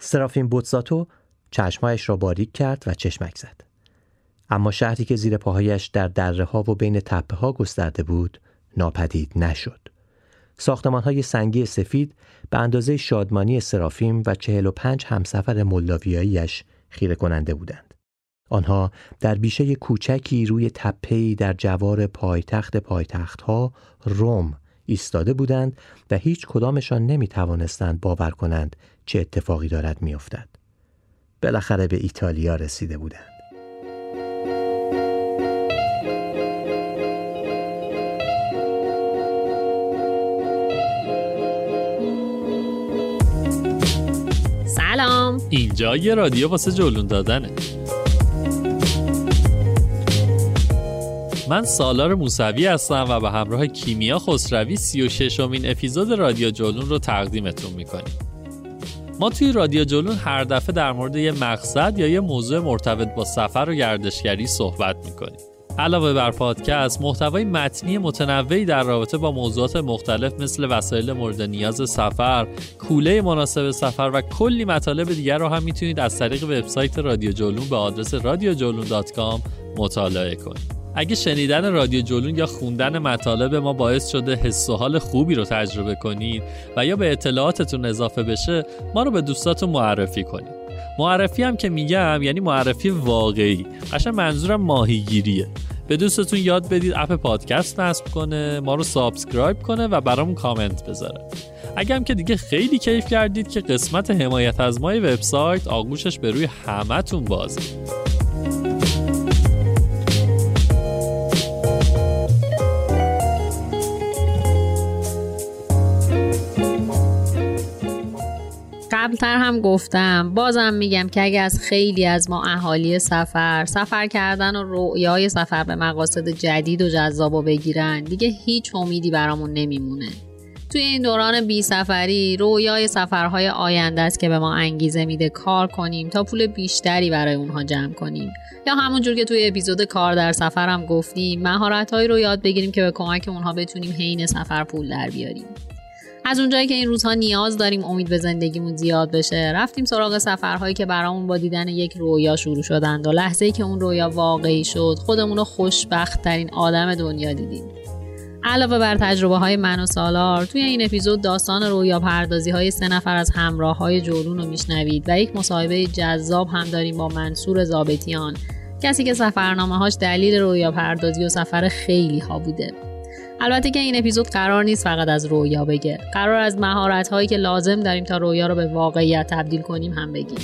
سرافین بوتزاتو چشمهایش را باریک کرد و چشمک زد اما شهری که زیر پاهایش در دره ها و بین تپه ها گسترده بود ناپدید نشد ساختمان های سنگی سفید به اندازه شادمانی سرافیم و چهل و پنج همسفر مولداویاییش خیره کننده بودند. آنها در بیشه کوچکی روی تپهی در جوار پایتخت پایتختها روم ایستاده بودند و هیچ کدامشان نمی توانستند باور کنند چه اتفاقی دارد میافتد. بالاخره به ایتالیا رسیده بودند. سلام اینجا یه رادیو واسه جلون دادنه من سالار موسوی هستم و به همراه کیمیا خسروی 36 امین اپیزود رادیو جلون رو تقدیمتون می‌کنیم ما توی رادیو جلون هر دفعه در مورد یه مقصد یا یه موضوع مرتبط با سفر و گردشگری صحبت می‌کنیم علاوه بر پادکست محتوای متنی متنوعی در رابطه با موضوعات مختلف مثل وسایل مورد نیاز سفر، کوله مناسب سفر و کلی مطالب دیگر رو هم می‌تونید از طریق وبسایت رادیو جلون به آدرس radiojolun.com مطالعه کنید. اگه شنیدن رادیو جولون یا خوندن مطالب ما باعث شده حس و حال خوبی رو تجربه کنید و یا به اطلاعاتتون اضافه بشه ما رو به دوستاتون معرفی کنید معرفی هم که میگم یعنی معرفی واقعی. قشنگ منظورم ماهیگیریه. به دوستتون یاد بدید app پادکست نصب کنه ما رو subscribe کنه و برامون کامنت بذاره. اگه هم که دیگه خیلی کیف کردید که قسمت حمایت از ما ی وبسایت آغوشش به روی همتون بازه. قبلتر هم گفتم. بازم میگم که اگه از خیلی از ما اهالی سفر سفر کردن و رویای سفر به مقاصد جدید و جذاب و بگیرن دیگه هیچ امیدی برامون نمیمونه. توی این دوران بی سفری رویای سفرهای آینده است که به ما انگیزه میده کار کنیم تا پول بیشتری برای اونها جمع کنیم. یا همونجور که توی اپیزود کار در سفر هم گفتیم مهارتهایی رو یاد بگیریم که به کمک اونها بتونیم حین سفر پول در بیاریم. از اونجایی که این روزها نیاز داریم امید به زندگیمون زیاد بشه رفتیم سراغ سفرهایی که برامون با دیدن یک رویا شروع شدند و لحظه ای که اون رویا واقعی شد خودمون رو خوشبخت ترین آدم دنیا دیدیم. علاوه بر تجربه های من و سالار توی این اپیزود داستان رویا پردازی های سه نفر از همراه های جورون رو میشنوید و یک مصاحبه جذاب هم داریم با منصور زابتیان کسی که سفرنامه هاش دلیل رویا پردازی و سفر خیلی ها بوده. البته که این اپیزود قرار نیست فقط از رویا بگه. قرار از مهارت هایی که لازم داریم تا رویا رو به واقعیت تبدیل کنیم هم بگیم.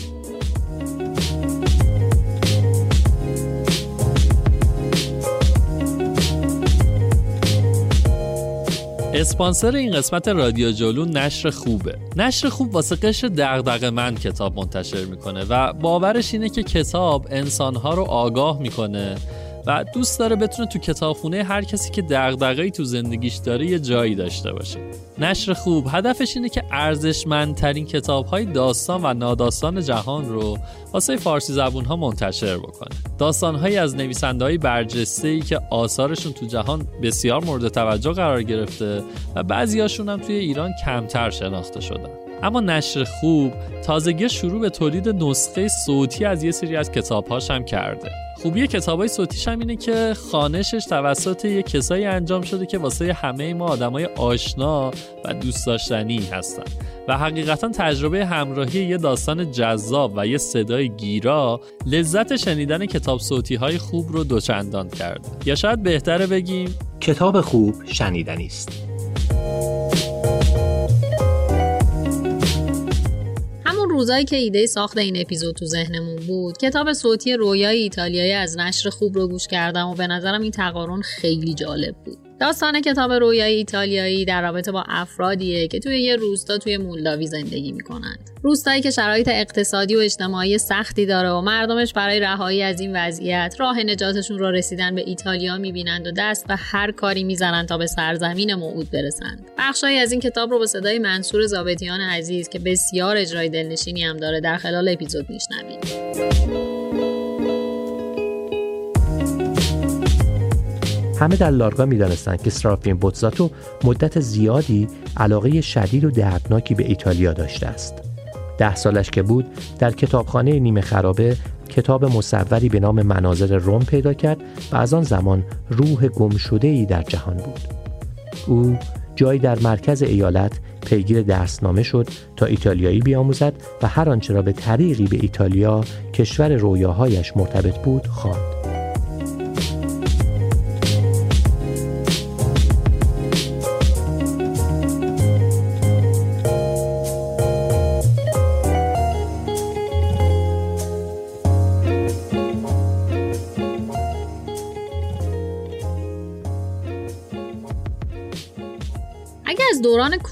اسپانسر این قسمت رادیو جلو نشر خوبه. نشر خوب واسه قشر دغدغ من کتاب منتشر می‌کنه و باورش اینه که کتاب انسانها رو آگاه می‌کنه و دوست داره بتونه تو کتابخونه هر کسی که دغدغه‌ای تو زندگیش داره یه جایی داشته باشه. نشر خوب هدفش اینه که ارزشمندترین کتاب‌های داستان و ناداستان جهان رو واسه فارسی زبون ها منتشر بکنه. داستانهایی از نویسنده‌های برجسته ای که آثارشون تو جهان بسیار مورد توجه قرار گرفته و بعضیاشون هم توی ایران کمتر شناخته شدن. اما نشر خوب تازگی شروع به تولید نسخه صوتی از یه سری از کتابهاش هم کرده. خوبی های صوتیش هم اینه که خانشش توسط یه کسایی انجام شده که واسه همه ما آدمای آشنا و دوست داشتنی هستن. و حقیقتا تجربه همراهی یه داستان جذاب و یه صدای گیرا لذت شنیدن کتاب صوتی های خوب رو دوچندان کرده. یا شاید بهتره بگیم کتاب خوب شنیدنی است. روزایی که ایده ساخت این اپیزود تو ذهنمون بود کتاب صوتی رویای ایتالیایی از نشر خوب رو گوش کردم و به نظرم این تقارن خیلی جالب بود. داستان کتاب رویای ایتالیایی در رابطه با افرادیه که توی یه روستا توی مولداوی زندگی می‌کنند. روستایی که شرایط اقتصادی و اجتماعی سختی داره و مردمش برای رهایی از این وضعیت راه نجاتشون رو رسیدن به ایتالیا می‌بینند و دست به هر کاری می‌زنند تا به سرزمین موعود برسند. بخشهایی از این کتاب رو با صدای منصور زابطیان عزیز که بسیار اجرای دلنشینی هم داره در خلال اپیزود میشنوید. همه در لارگا می‌دانستند که سرافین بوتزاتو مدت زیادی علاقه شدید و دردناکی به ایتالیا داشته است. ده سالش که بود در کتابخانه نیمه خرابه کتاب مصوری به نام مناظر روم پیدا کرد و از آن زمان روح گم شده ای در جهان بود. او جایی در مرکز ایالت پیگیر درسنامه شد تا ایتالیایی بیاموزد و هر آنچه را به طریقی به ایتالیا کشور رویاهایش مرتبط بود خواند.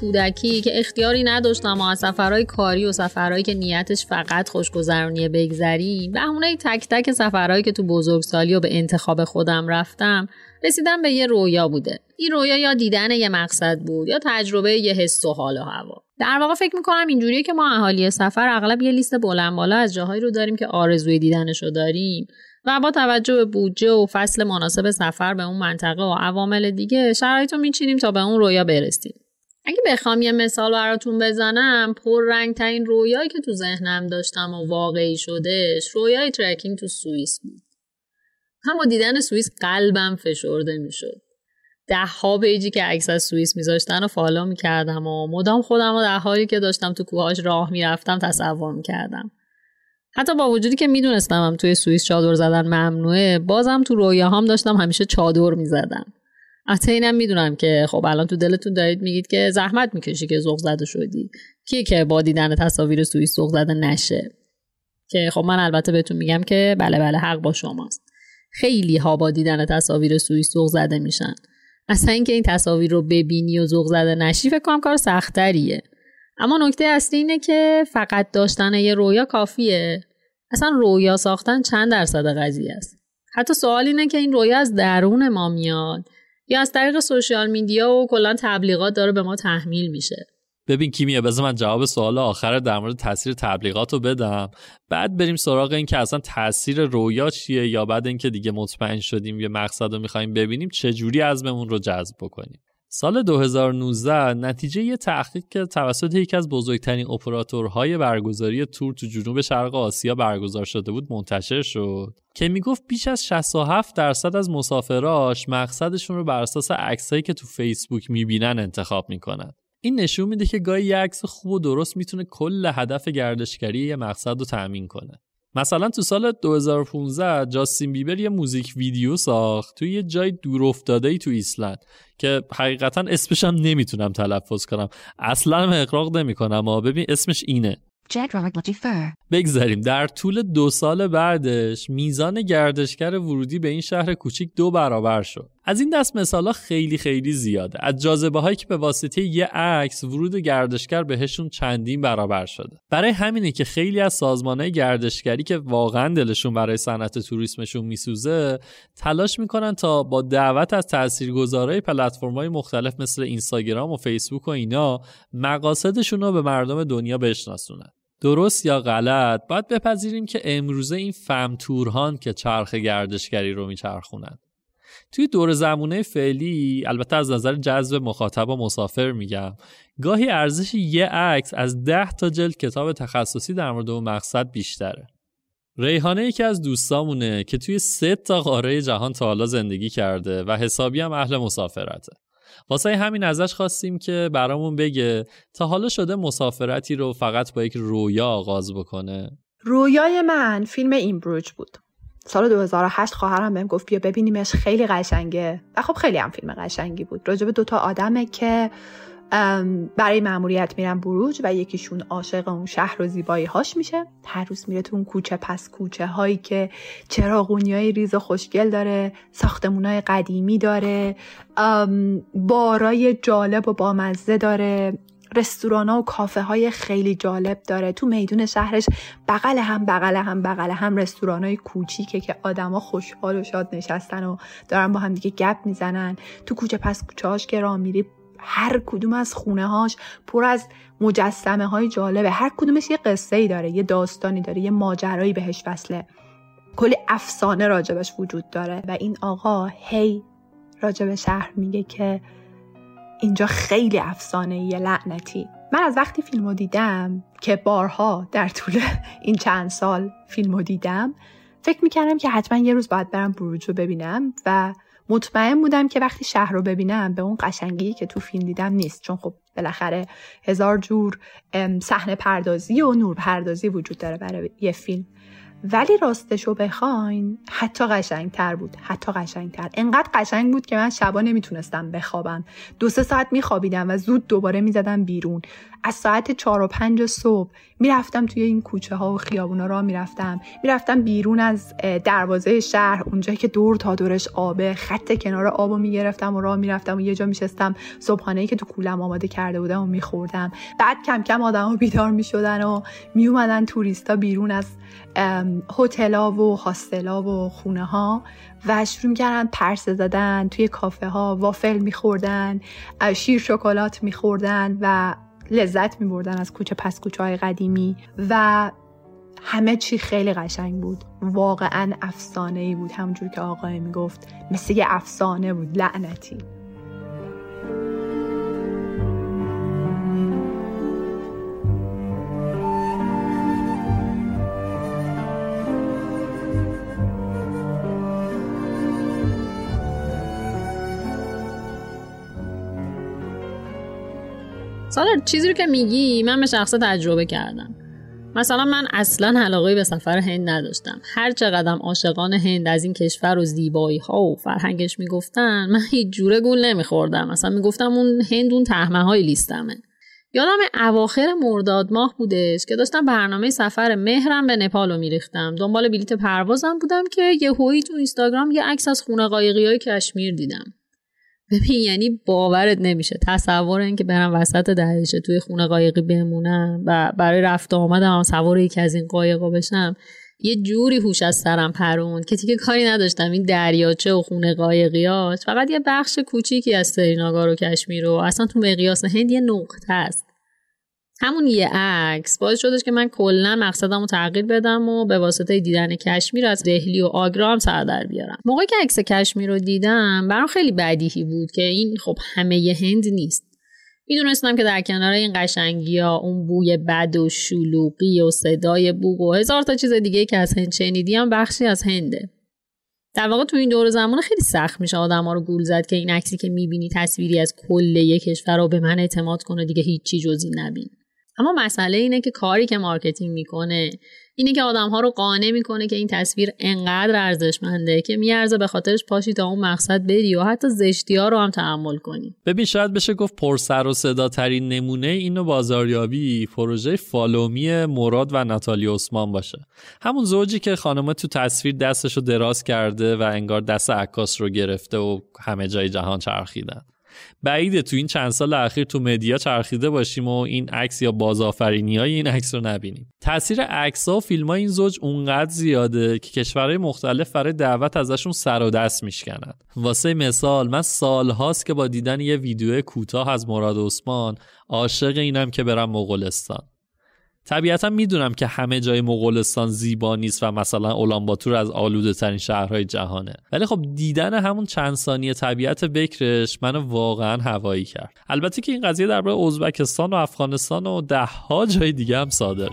کودکی که اختیاری نداشتم و از سفرهای کاری و سفرهایی که نیتش فقط خوشگذرونیه بگذریم بهونه تک تک سفرهایی که تو بزرگسالی و به انتخاب خودم رفتم رسیدم به یه رویا بوده. این رویا یا دیدن یه مقصد بود یا تجربه یه حس و حال و هوا. در واقع فکر می‌کنم اینجوریه که ما اهالی سفر اغلب یه لیست بلند بالا از جاهایی رو داریم که آرزوی دیدنش رو داریم و با توجه به بودجه و فصل مناسب سفر به اون منطقه و عوامل دیگه شرایط رو میچینیم تا به اون رویا برسیم. اگه بخوام یه مثال براتون بزنم پر رنگ ترین رویایی که تو ذهنم داشتم و واقعی شدهش رویای trekking تو سوئیس بود. هم با دیدن سوئیس قلبم فشرده می‌شد. ده ها page ی که عکس از سوئیس میذاشتن و follow می‌کردم و مدام خودم و در حالی که داشتم تو کوهاش راه می‌رفتم تصور می‌کردم. حتی با وجودی که می‌دونستم توی سوئیس چادر زدن ممنوعه بازم تو رویاهام داشتم همیشه چادر می‌زدم. حتی اینم می‌دونم که خب الان تو دلتون دارید میگید که زحمت می‌کشی که ذوق زده شدی. کی که با دیدن تصاویر سوئیس ذوق زده نشه؟ که خب من البته بهتون میگم که بله بله حق با شماست. خیلی ها با دیدن تصاویر سوئیس ذوق زده میشن. اصلا اینکه این تصاویر رو ببینی و ذوق زده نشی فکر کنم کار سختریه اما نکته اصلی اینه که فقط داشتن یه رویا کافیه. اصلا رویا ساختن چند درصد قضیه است؟ حتی سوال اینه که این رویا از درون ما میاد. یا از طریق سوشیال میدیا و کلا تبلیغات داره به ما تحمیل میشه. ببین کیمیا بذار من جواب سوال آخر در مورد تاثیر تبلیغات رو بدم. بعد بریم سراغ این که اصلا تاثیر رویا چیه یا بعد اینکه دیگه مطمئن شدیم یه مقصد رو می‌خوایم ببینیم چه جوری عزممون رو جذب بکنیم؟ سال 2019 نتیجه یه تحقیق که توسط یکی از بزرگترین اپراتورهای برگزاری تور تو جنوب شرق آسیا برگزار شده بود منتشر شد که می‌گفت بیش از 67 درصد از مسافراش مقصدشون رو بر اساس عکسایی که تو فیسبوک می‌بینن انتخاب می‌کنن. این نشون میده که گاهی یه عکس خوب و درست می‌تونه کل هدف گردشگری یه مقصد رو تأمین کنه. مثلا تو سال 2015 جاستین بیبر یه موزیک ویدیو ساخت توی یه جای دور افتاده ای تو ایسلند که حقیقتا اسمش هم نمی‌تونم تلفظ کنم. اصلا اقراق نمی‌کنم اما ببین اسمش اینه. بگذاریم. در طول دو سال بعدش میزان گردشگر ورودی به این شهر کوچیک دو برابر شد. از این دست مثالا خیلی خیلی زیاده. از جاذبه هایی که به واسطه یه عکس ورود گردشگر بهشون چندین برابر شده. برای همینه که خیلی از های گردشگری که واقعا دلشون برای صنعت توریسمشون میسوزه تلاش می‌کنن تا با دعوت از تاثیرگذارای های مختلف مثل اینستاگرام و فیسبوک و اینا مقاصدشون رو به مردم دنیا بشناسونن. درست یا غلط باید بپذیریم که امروزه این فم تورهان که چرخ گردشگری رو میچرخونن. توی دور زمونه فعلی البته از نظر جذب مخاطب و مسافر میگم گاهی ارزش یه عکس از ده تا جلد کتاب تخصصی در مورد اون مقصد بیشتره. ریحانه یکی از دوستامونه که توی سه تا قاره جهان تا حالا زندگی کرده و حسابی هم اهل مسافرته. واسه همین ازش خواستیم که برامون بگه تا حالا شده مسافرتی رو فقط با یک رویا آغاز بکنه. رویای من فیلم این بروج بود. سال 2008 خواهرم بهم گفت بیا ببینیمش خیلی قشنگه. و خب خیلی هم فیلم قشنگی بود. راجب دوتا آدمه که برای مأموریت میرن بروج و یکیشون عاشق اون شهر و زیبایی هاش میشه. هر روز میره تو اون کوچه پس کوچه هایی که چراغونی های ریز و خوشگل داره ساختمون های قدیمی داره بارای جالب و بامزه داره. رستوران ها و کافه های خیلی جالب داره. تو میدون شهرش بغل هم بغل هم بغل هم رستوران های کوچیکه که آدما خوشحال و شاد نشستن و دارن با هم دیگه گپ می‌زنن. تو کوچه پس کوچه هاش که راه میری هر کدوم از خونه هاش پر از مجسمه های جالبه. هر کدومش یه قصه ای داره یه داستانی داره یه ماجرایی بهش وصله. کلی افسانه راجبش وجود داره و این آقا هی راجب شهر میگه که اینجا خیلی افسانه یه لعنتی. من از وقتی فیلمو دیدم که بارها در طول این چند سال فیلمو دیدم فکر می‌کردم که حتما یه روز باید برم بروج رو ببینم و مطمئن بودم که وقتی شهر رو ببینم به اون قشنگی که تو فیلم دیدم نیست. چون خب بالاخره هزار جور صحنه پردازی و نور پردازی وجود داره برای یه فیلم. ولی راستشو بخواین حتی قشنگتر بود حتی قشنگتر. انقدر قشنگ بود که من شبا نمی‌تونستم بخوابم. دو سه ساعت میخوابیدم و زود دوباره می‌زدم بیرون. از ساعت چهار و پنج صبح می‌رفتم توی این کوچه ها و خیابونا را می‌رفتم. می‌رفتم بیرون از دروازه شهر اونجایی که دور تا دورش آبه. خط کنار آب و می‌گرفتم و راه می‌رفتم و یه جا میشستم. صبحانه که تو کولم آماده کرده بودم و میخوردم. بعد کم کم آدما بیدار می‌شدن و میومدن توریستا بیرون از هتلا و هاستلا و خونه ها و شروع می‌کردن پرسه زدن توی کافه ها وافل میخوردن شیر شکلات میخوردن و لذت میبردن از کوچه پس کوچه های قدیمی و همه چی خیلی قشنگ بود. واقعا افسانه ای بود همونجور که آقای می‌گفت. مثل یه افسانه بود لعنتی. سالار چیزی رو که میگی من به شخصه تجربه کردم. مثلا من اصلا علاقه به سفر هند نداشتم. هر چقدر عاشقان هند از این کشور و زیبایی ها و فرهنگش می‌گفتن من هیچ جوره گول نمیخوردم. مثلا می‌گفتم اون هند اون تهمه های لیستمه. یادم اواخر مرداد ماه بودش که داشتم برنامه سفر مهرم به نپال رو میریختم. دنبال بلیت پروازم بودم که یه هویی تو اینستاگرام یه عکس از خونه قایقی های کشمیر دیدم. ببین یعنی باورت نمیشه. تصور این که برم وسط دهشه توی خونه قایقی بمونم و برای رفت آمدم سوار یکی از این قایقا بشم یه جوری هوش از سرم پرون که دیگه کاری نداشتم. این دریاچه و خونه قایقیات فقط یه بخش کوچیکی از سریناگار و کشمیر و اصلا تو مقیاس هند یه نقطه است. همون یه عکس. باعث شدش که من کلا مقصدم رو تغییر بدم و به واسطه دیدن کشمیر از دهلی و آگرا هم سر در بیارم. موقعی که عکس کشمیر رو دیدم برام خیلی بدیهی بود که این خب همه ی هند نیست. می‌دونستم که در کنار این قشنگی ها اون بوی بد و شلوغی و صدای بوق و هزار تا چیز دیگه که از هند شنیدی هم بخشی از هنده. در واقع تو این دور زمان خیلی سخت میشه آدم ها رو گول زد که این عکسی که می‌بینی تصویری از کل یک کشوره و به من اعتماد کنه دیگه هیچی جزی نبین. اما مسئله اینه که کاری که marketing می‌کنه اینه که آدم ها رو قانع می‌کنه که این تصویر انقدر ارزشمنده که میارزه به خاطرش پاشی تا اون مقصد بری و حتی زشتی ها رو هم تحمل کنی. ببین شاید بشه گفت پرسر و صدا ترین نمونه اینو بازاریابی پروژه فالومی مراد و ناتالی عثمان باشه. همون زوجی که خانمه تو تصویر دستشو دراز کرده و انگار دست عکاس رو گرفته و همه جای جهان چرخیدن. بعیده تو این چند سال اخیر تو مدیا چرخیده باشیم و این عکس یا بازآفرینی های این عکس رو نبینیم. تاثیر عکس ها و فیلم های این زوج اونقدر زیاده که کشورهای مختلف برای دعوت ازشون سر و دست میشکنن. واسه مثال من سالهاست که با دیدن یه ویدیو کوتاه از مراد عثمان عاشق اینم که برم مغولستان. طبیعتا می‌دونم که همه جای مغولستان زیبا نیست و مثلا اولانباتور از آلوده ترین شهرهای جهانه. ولی خب دیدن همون چند ثانیه طبیعت بکرش منو واقعا هوایی کرد. البته که این قضیه درباره ازبکستان و افغانستان و ده ها جای دیگه هم صادق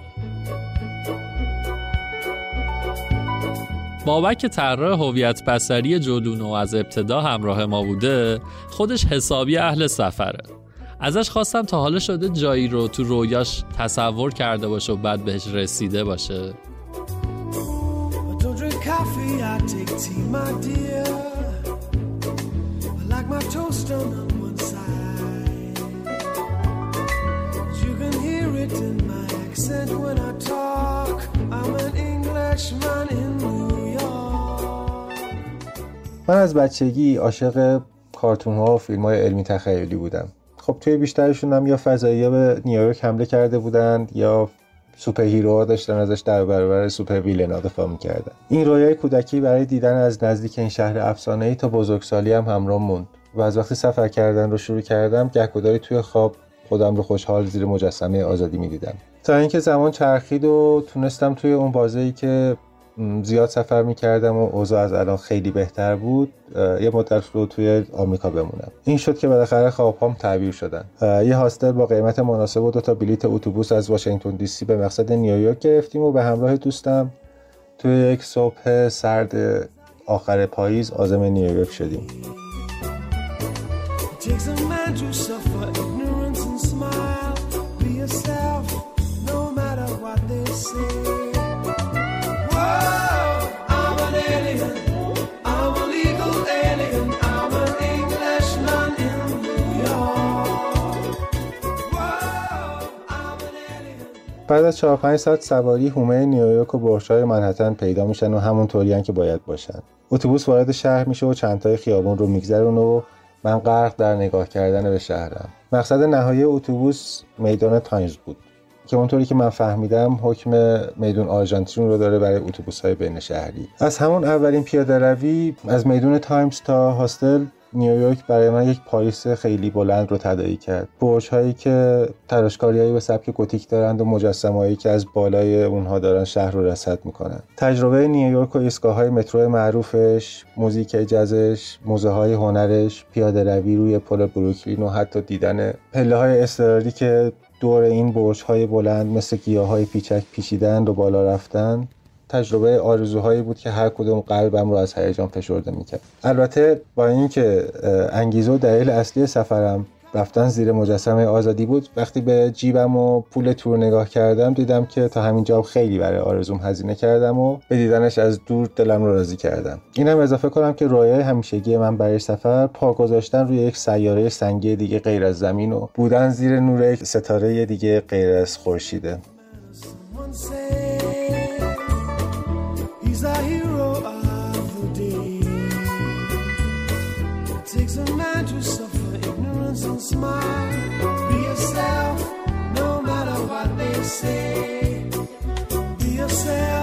بابک طراح هویت بصری جلون و از ابتدا همراه ما بوده خودش حسابی اهل سفره. ازش خواستم تا حالا شده جایی رو تو رویاش تصور کرده باشه و بعد بهش رسیده باشه. من از بچگی عاشق کارتون ها و فیلم های علمی تخیلی بودم. خب توی بیشترشون هم یا فضایی به نیویورک حمله کرده بودند یا superhero داشتن ازش در برابر supervillain ا دفاع می‌کردن. این رویای کودکی برای دیدن از نزدیک این شهر افسانه ای تا بزرگسالی هم همراه موند و از وقتی سفر کردن رو شروع کردم گهگداری توی خواب خودم رو خوشحال زیر مجسمه آزادی می‌دیدم. تا اینکه زمان چرخید و تونستم توی اون بازی که زیاد سفر می‌کردم و اوضاع از الان خیلی بهتر بود. یه مدت رو توی آمریکا بمونم. این شد که بالاخره خوابهام تعبیر شدن. یه هاستل با قیمت مناسب و دو تا بلیت اتوبوس از واشنگتن دی سی به مقصد نیویورک گرفتیم و به همراه دوستم توی یک صبح سرد آخر پاییز آزم نیویورک شدیم. بعد از 4 5 ساعت سواری حومه نیویورک و برج‌های منهتن پیدا میشن و همون که باید باشن. اتوبوس وارد شهر میشه و چند تایی خیابون رو میگذرونه و من غرق در نگاه کردن به شهرم. مقصد نهایی اتوبوس میدان تایمز بود که اونطوری که من فهمیدم حکم میدون آرژانتین رو داره برای اتوبوس های بین شهری. از همون اولین پیاده روی از میدون تایمز تا هاستل نیویورک برای من یک پاریس خیلی بلند رو تداعی کرد. برج هایی که تراشکاریهایی به سبک گوتیک دارند و مجسمهایی که از بالای اونها دارن شهر رو رصد می‌کنن تجربه نیویورک و ایستگاه های مترو معروفش موزیک جزش موزه های هنرش پیاده روی روی پل بروکلین و حتی دیدن پله های که دور این برج های بلند مثل گیاه های پیچک پیچیدن و بالا رفتن تجربه آرزوهایی بود که هر کدوم قلبم رو از هیجان فشرده می‌کرد. البته با اینکه انگیزه و دلیل اصلی سفرم رفتن زیر مجسمه آزادی بود وقتی به جیبم و پول تور نگاه کردم دیدم که تا همین جا خیلی برای آرزوم هزینه کردم و به دیدنش از دور دلم رو راضی کردم. اینم اضافه کنم که رویای همیشگی من برای سفر پا گذاشتن روی یک سیاره سنگی دیگه غیر از زمین و بودن زیر نور یک ستاره دیگه غیر از خورشیده. takes a man to suffer ignorance and smile. Be yourself, no matter what they say. Be yourself.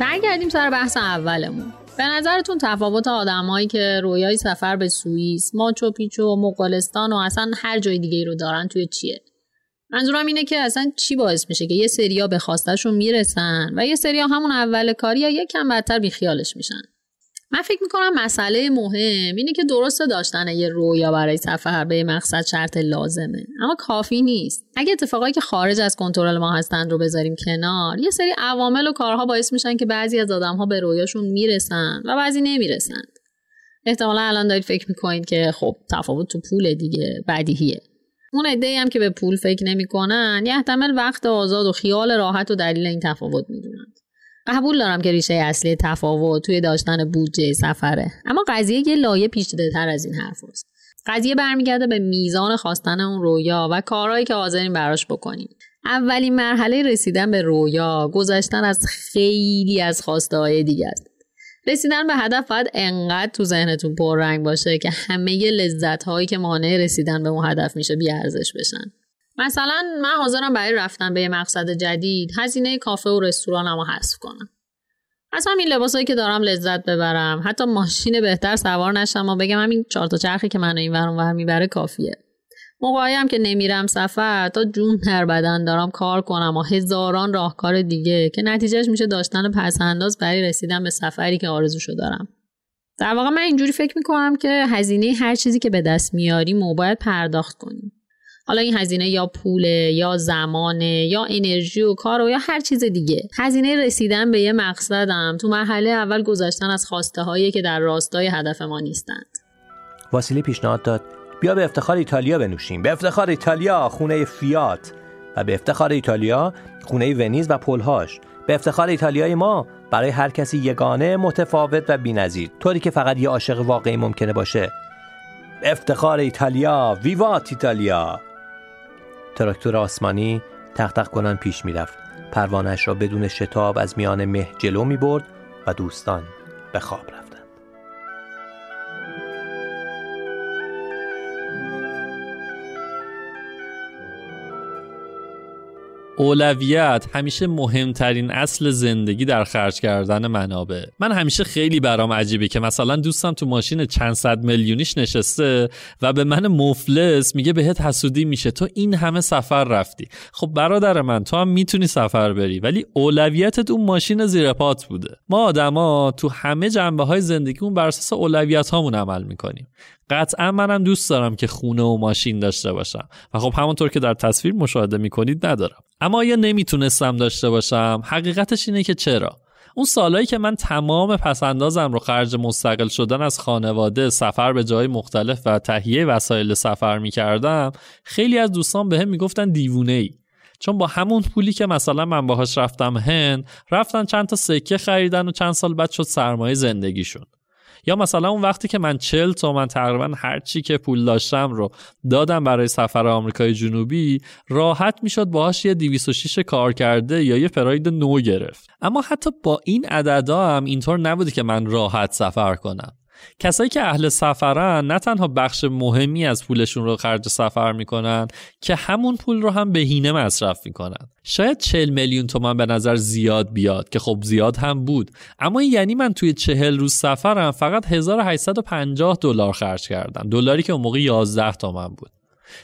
برگردیم سر بحث اولمون به نظرتون تفاوت آدمایی که رویای سفر به سوئیس، ماچو پیچو مغولستان و اصلا هر جای دیگه رو دارن توی چیه؟ منظورم اینه که اصلا چی باعث میشه که یه سریا به خواستشون می‌رسن و یه سریا همون اول کاری یا یکم بدتر بیخیالش میشن من فکر می‌کنم مسئله مهم اینه که درسته داشتن یه رویا برای سفر به مقصد شرط لازمه. اما کافی نیست. اگه اتفاقایی که خارج از کنترل ما هستند رو بذاریم کنار یه سری عوامل و کارها باعث میشن که بعضی از آدمها به رویاشون می‌رسن و بعضی نمی‌رسند احتمالا الان دارید فکر می‌کنید که خب تفاوت تو پول دیگه بدیهیه. اون عده هم که به پول فکر نمی‌کنن یه احتمال وقت آزاد و خیال راحت و دلیل این تفاوت می‌دونند قبول دارم که ریشه اصلی تفاوت توی داشتن بودجه سفره. اما قضیه یه لایه پیچیده تر از این حرف است. قضیه برمیگرده به میزان خواستن اون رویا و کارهایی که حاضرین براش بکنیم. اولین مرحله رسیدن به رویا گذشتن از خیلی از خواسته های دیگه است. رسیدن به هدف باید انقدر تو ذهنتون پررنگ باشه که همه لذت هایی که مانع رسیدن به اون هدف میشه بیارزش بشن. مثلا من حاضرم برای رفتن به یه مقصد جدید هزینه کافه و رستورانم رو حذف کنم. از همین لباسایی که دارم لذت ببرم. حتی ماشین بهتر سوار نشم و بگم همین چهار تا چرخی که منو این ور می‌بره کافیه. موقعی هم که نمیرم سفر تا جون در بدن دارم کار کنم و هزاران راهکار دیگه که نتیجهش میشه داشتن پسنداز برای رسیدن به سفری که آرزوشو دارم. در واقع من اینجوری فکر می‌کنم که هزینه هر چیزی که به دست میاریم و باید پرداخت کنیم. حالا این هزینه یا پوله یا زمانه یا انرژی و کار و یا هر چیز دیگه. هزینه رسیدن به یه مقصدم. تو مرحله اول گذاشتن از خواسته هایی که در راستای هدف ما نیستند. واسیلی پیشنهاد داد بیا به افتخار ایتالیا بنوشیم. به افتخار ایتالیا خونه فیات. و به افتخار ایتالیا خونه ونیز و پلهاش. به افتخار ایتالیای ما برای هر کسی یگانه متفاوت و بی‌نظیر. طوری که فقط یه عاشق واقعی ممکنه باشه. افتخار ایتالیا ویوات ایتالیا. تراکتور آسمانی تختق کنان پیش می‌رفت. پروانش را بدون شتاب از میان مه جلو می برد و دوستان به خواب اولویت همیشه مهمترین اصل زندگی در خرج کردن منابع. من همیشه خیلی برام عجیبه که مثلا دوستم تو ماشین چند صد میلیونیش نشسته و به من مفلس میگه بهت حسودی میشه. تو این همه سفر رفتی. خب برادر من تو هم می‌تونی سفر بری ولی اولویتت اون ماشین زیر پات بوده. ما آدما تو همه جنبه های زندگیمون بر اساس اولویت هامون عمل می‌کنیم. قطعا منم دوست دارم که خونه و ماشین داشته باشم. و خب همونطور که در تصویر مشاهده می‌کنید ندارم. اما یا نمی‌تونستم داشته باشم؟ حقیقتش اینه که چرا؟ اون سالهایی که من تمام پسندازم رو خرج مستقل شدن از خانواده سفر به جای مختلف و تهیه وسایل سفر می‌کردم خیلی از دوستان به هم می‌گفتن دیوونه ای چون با همون پولی که مثلا من باهاش رفتم هند رفتن چند تا سکه خریدن و چند سال بعد شد سرمایه زندگیشون. یا مثلا اون وقتی که من چل تومن تقریبا هر چی که پول داشتم رو دادم برای سفر آمریکای جنوبی راحت می‌شد باهاش یه 206 کار کرده یا یه پراید نو گرفت. اما حتی با این عددا هم اینطور نبوده که من راحت سفر کنم. کسایی که اهل سفرن نه تنها بخش مهمی از پولشون رو خرج سفر می‌کنن که همون پول رو هم بهینه مصرف می‌کنن. شاید 40 میلیون تومن به نظر زیاد بیاد که خب زیاد هم بود. اما یعنی من توی 40 روز سفرم فقط 1850 دلار خرج کردم. دلاری که اون موقع 11 تومن بود.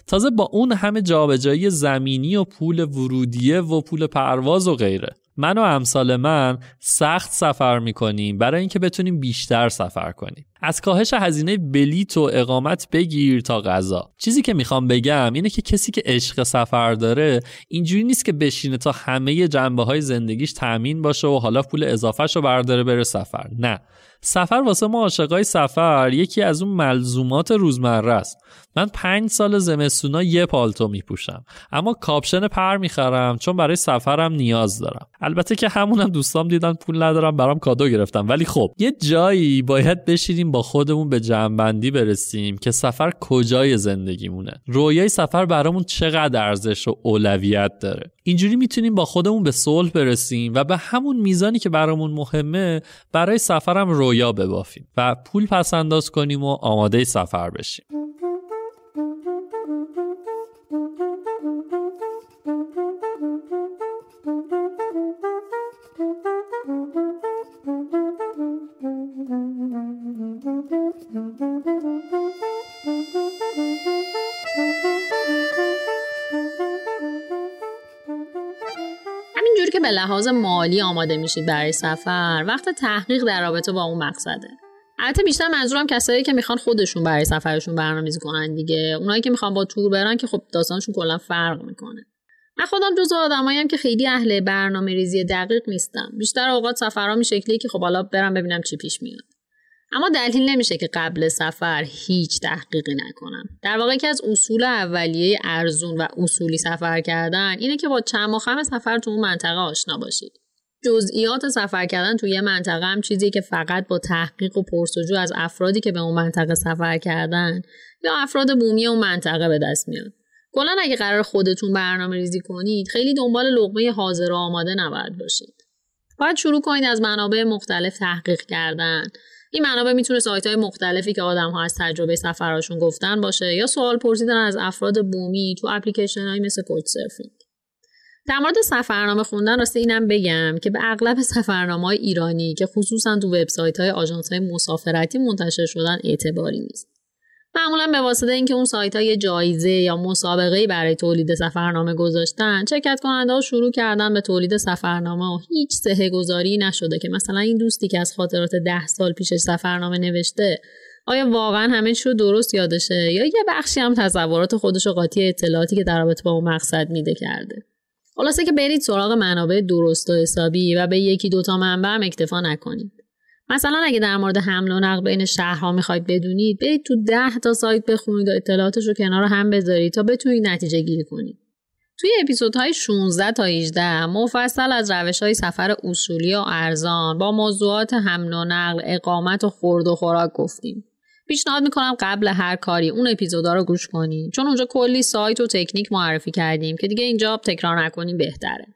تازه با اون همه جابجایی زمینی و پول ورودیه و پول پرواز و غیره. من و امثال من سخت سفر می‌کنیم برای اینکه بتونیم بیشتر سفر کنیم. از کاهش هزینه بلیت و اقامت بگیر تا غذا. چیزی که می‌خوام بگم اینه که کسی که عشق سفر داره اینجوری نیست که بشینه تا همه جنبه های زندگیش تأمین باشه و حالا پول اضافهش رو برداره بره سفر. نه. سفر واسه ما عاشقای سفر یکی از اون ملزومات روزمره است. من پنج سال زمستونا یه پالتو میپوشم. اما کاپشن پر می‌خرم چون برای سفرم نیاز دارم. البته که همونم دوستام دیدن پول ندارم برام کادو گرفتم ولی خب یه جایی باید بشینیم با خودمون به جمعبندی برسیم که سفر کجای زندگیمونه. رویای سفر برامون چقدر ارزش و اولویت داره. اینجوری می‌تونیم با خودمون به صلح برسیم و به همون میزانی که برامون مهمه برای سفرم رویا ببافیم و پول پس انداز کنیم و آماده سفر بشیم. به لحاظ مالی آماده میشید برای سفر؟ وقت تحقیق در رابطه با اون مقصده. البته بیشتر منظورم کسایی که می‌خوان خودشون برای سفرشون برنامه‌ریزی کنن دیگه. اونایی که می‌خوان با تور برن که خب داستانشون کلا فرق می‌کنه. من خودم جزو آدماییم که خیلی اهل برنامه ریزی دقیق نیستم. بیشتر اوقات سفرام شکلی که خب حالا برم ببینم چی پیش میاد. اما دلیل نمیشه که قبل سفر هیچ تحقیقی نکنم. در واقع که از اصول اولیه ارزون و اصولی سفر کردن اینه که با چند خم سفر تو اون منطقه آشنا باشید. جزئیات سفر کردن توی یه منطقه هم چیزی که فقط با تحقیق و پرسجو از افرادی که به اون منطقه سفر کردن یا افراد بومی اون منطقه به دست میاد. کلا اگه قرار خودتون برنامه ریزی کنید خیلی دنبال لقمه حاضر و آماده نباید باشید. باید شروع کنید از منابع مختلف تحقیق کردن. این منابع می‌تونه سایت های مختلفی که آدم ها از تجربه سفرهاشون گفتن باشه یا سوال پرسیدن از افراد بومی تو اپلیکیشن های مثل کوچ سرفینگ در مورد سفرنامه خوندن راسته اینم بگم که به اغلب سفرنامه های ایرانی که خصوصا تو وبسایت های آژانس های مسافرتی منتشر شدن اعتباری نیست. معمولا به واسطه اینکه اون سایت های جایزه یا مسابقه برای تولید سفرنامه گذاشتن شرکت کننده ها شروع کردن به تولید سفرنامه و هیچ سهه گذاری نشده که مثلا این دوستی که از خاطرات ده سال پیش سفرنامه نوشته آیا واقعا همه چی رو درست یادشه؟ یا یه بخشی هم تصورات خودش و قاطی اطلاعاتی که در رابطه با اون مقصد میده کرده؟ خلاصه که برید سراغ منابع درست و حسابی و به یکی دوتا منبع هم اکتفا نکنید. مثلا اگه در مورد حمل و نقل بین شهرها می‌خواید بدونید برید تو ده تا سایت بخونید و اطلاعاتش رو کنار هم بذارید تا بتونید نتیجه گیری کنید توی اپیزودهای 16 تا 18 مفصل از روش های سفر اصولی و ارزان با موضوعات حمل و نقل، اقامت و خورد و خوراک گفتیم. پیشنهاد می‌کنم قبل هر کاری اون اپیزودا رو گوش کنید چون اونجا کلی سایت و تکنیک معرفی کردیم که دیگه اینجا تکرار نکنیم بهتره.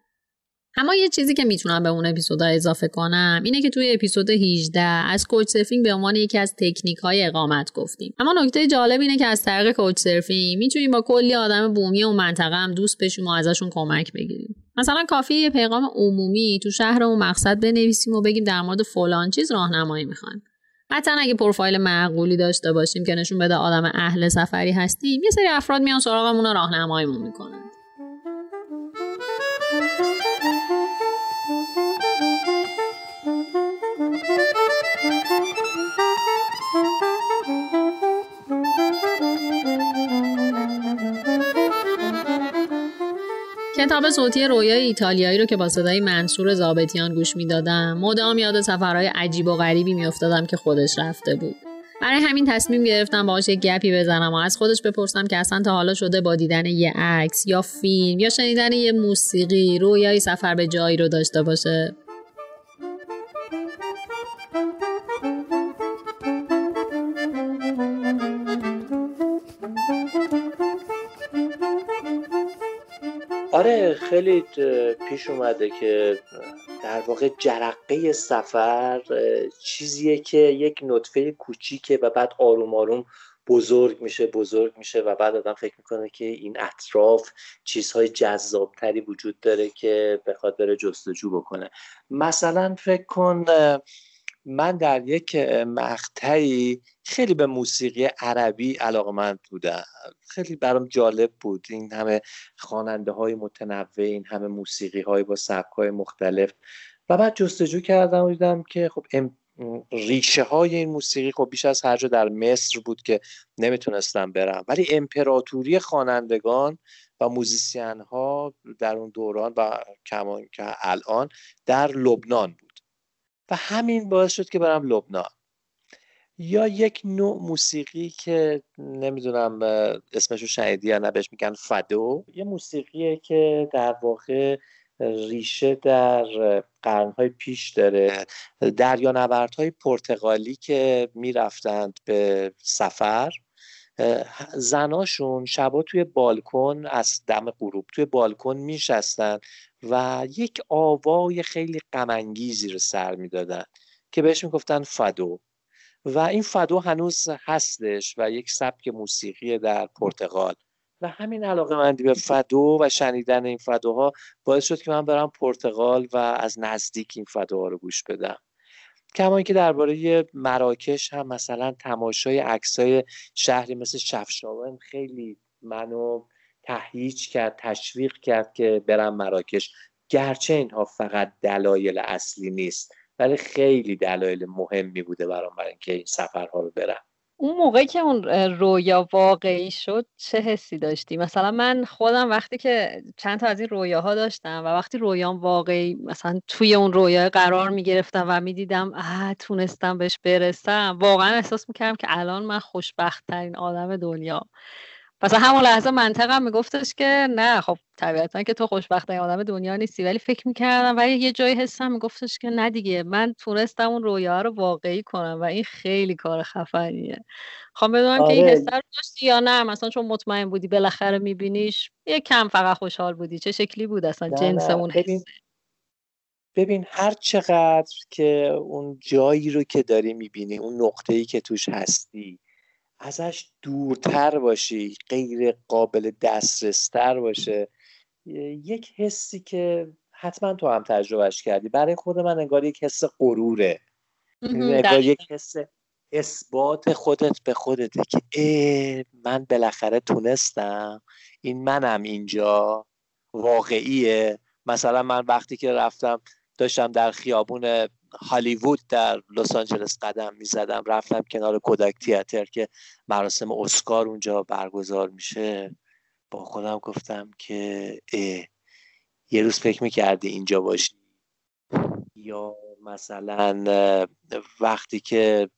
اما یه چیزی که می‌تونم به اون اپیزودا اضافه کنم اینه که توی اپیزود 18 از کوچ سرفینگ به عنوان یکی از تکنیک های اقامت گفتیم. اما نکته جالب اینه که از طریق کوچ سرفینگ می‌تونیم با کلی آدم بومی اون منطقه هم دوست بشیم و ازشون کمک بگیریم. مثلا کافی یه پیغام عمومی تو شهر اون مقصد بنویسیم و بگیم در مورد فلان چیز راهنمایی می‌خوایم. حتی اگه پروفایل معقولی داشته باشیم که نشون بده آدم اهل سفری هستیم یه سری افراد میان سراغمون و راهنماییمون می‌کنن. کتاب صوتی رویای ایتالیایی رو که با صدای منصور زابتیان گوش می‌دادم مدام یاد سفرهای عجیب و غریبی میافتادم که خودش رفته بود. برای همین تصمیم گرفتم باهاش یه گپی بزنم و از خودش بپرسم که اصلا تا حالا شده با دیدن یه عکس یا فیلم یا شنیدن یه موسیقی رویای سفر به جایی رو داشته باشه. خیلی پیش اومده که در واقع جرقه سفر چیزیه که یک نطفه کوچیکه و بعد آروم آروم بزرگ میشه بزرگ میشه و بعد آدم فکر می‌کنه که این اطراف چیزهای جذابتری وجود داره که بخواد بره جستجو بکنه. مثلا فکر کن من در یک مقطعی خیلی به موسیقی عربی علاقمند بودم. خیلی برام جالب بود این همه خواننده های متنوع این همه موسیقی های با سبک های مختلف. و بعد جستجو کردم و دیدم که خب ریشه های این موسیقی خب بیش از هر جا در مصر بود که نمی‌تونستم برم. ولی امپراتوری خوانندگان و موزیسین ها در اون دوران و کمان که الان در لبنان بود. و همین باعث شد که برم لبنان. یا یک نوع موسیقی که نمی‌دونم اسمشو شنیدی یا نبش میگن فدو یه موسیقیه که در واقع ریشه در قرنهای پیش داره. دریانوردهای پرتغالی که می‌رفتند به سفر. زناشون شبا توی بالکن از دم غروب توی بالکن میشستن و یک آوای خیلی غمانگیزی رو سر می‌دادن که بهش می‌گفتن فدو. و این فدو هنوز هستش و یک سبک موسیقی در پرتغال. و همین علاقه مندی به فدو و شنیدن این فدوها باعث شد که من برم پرتغال و از نزدیک این فدوها رو گوش بدم. کما اینکه درباره مراکش هم مثلا تماشای عکسای شهری مثل شفشاون خیلی منو تهییج کرد تشویق کرد که برم مراکش. گرچه اینها فقط دلایل اصلی نیست ولی خیلی دلایل مهمی بوده برام برای اینکه این سفرها رو برم. اون موقع که اون رویا واقعی شد چه حسی داشتی؟ مثلا من خودم وقتی که چند تا از این رویاها داشتم و وقتی رویام واقعی مثلا توی اون رویا قرار می گرفتم و می دیدم اه تونستم بهش برسم. واقعا احساس می‌کردم که الان من خوشبخت ترین آدم دنیا مثلا همون لحظه منطقم میگفتش که نه خب طبیعتا که تو خوشبخت آدم دنیا نیستی ولی فکر می‌کردم ولی یه جایی حسم میگفتش که نه دیگه من تونستم اون رویا رو واقعی کنم و این خیلی کار خفنیه خواهم بدونم آره. که این آره. حس رو داشتی یا نه مثلا چون مطمئن بودی بالاخره میبینیش یه کم فقط خوشحال بودی چه شکلی بود اصلا جنس اون ببین. ببین هر چقدر که اون جایی رو که داری می‌بینی اون نقطه ای که توش هستی ازش دورتر باشی غیر قابل دسترستر باشه. یک حسی که حتما تو هم تجربهش کردی. برای خود من انگار یک حس غروره. یعنی انگار یک حس اثبات خودت به خودته که ای من بالاخره تونستم. این منم اینجا واقعیه. مثلا من وقتی که رفتم داشتم در خیابون هالیوود در لس آنجلس قدم می‌زدم. رفتم کنار کودک تیاتر که مراسم اسکار اونجا برگزار میشه. با خودم گفتم که یه روز فکر می‌کردی اینجا باشی؟ یا مثلا وقتی که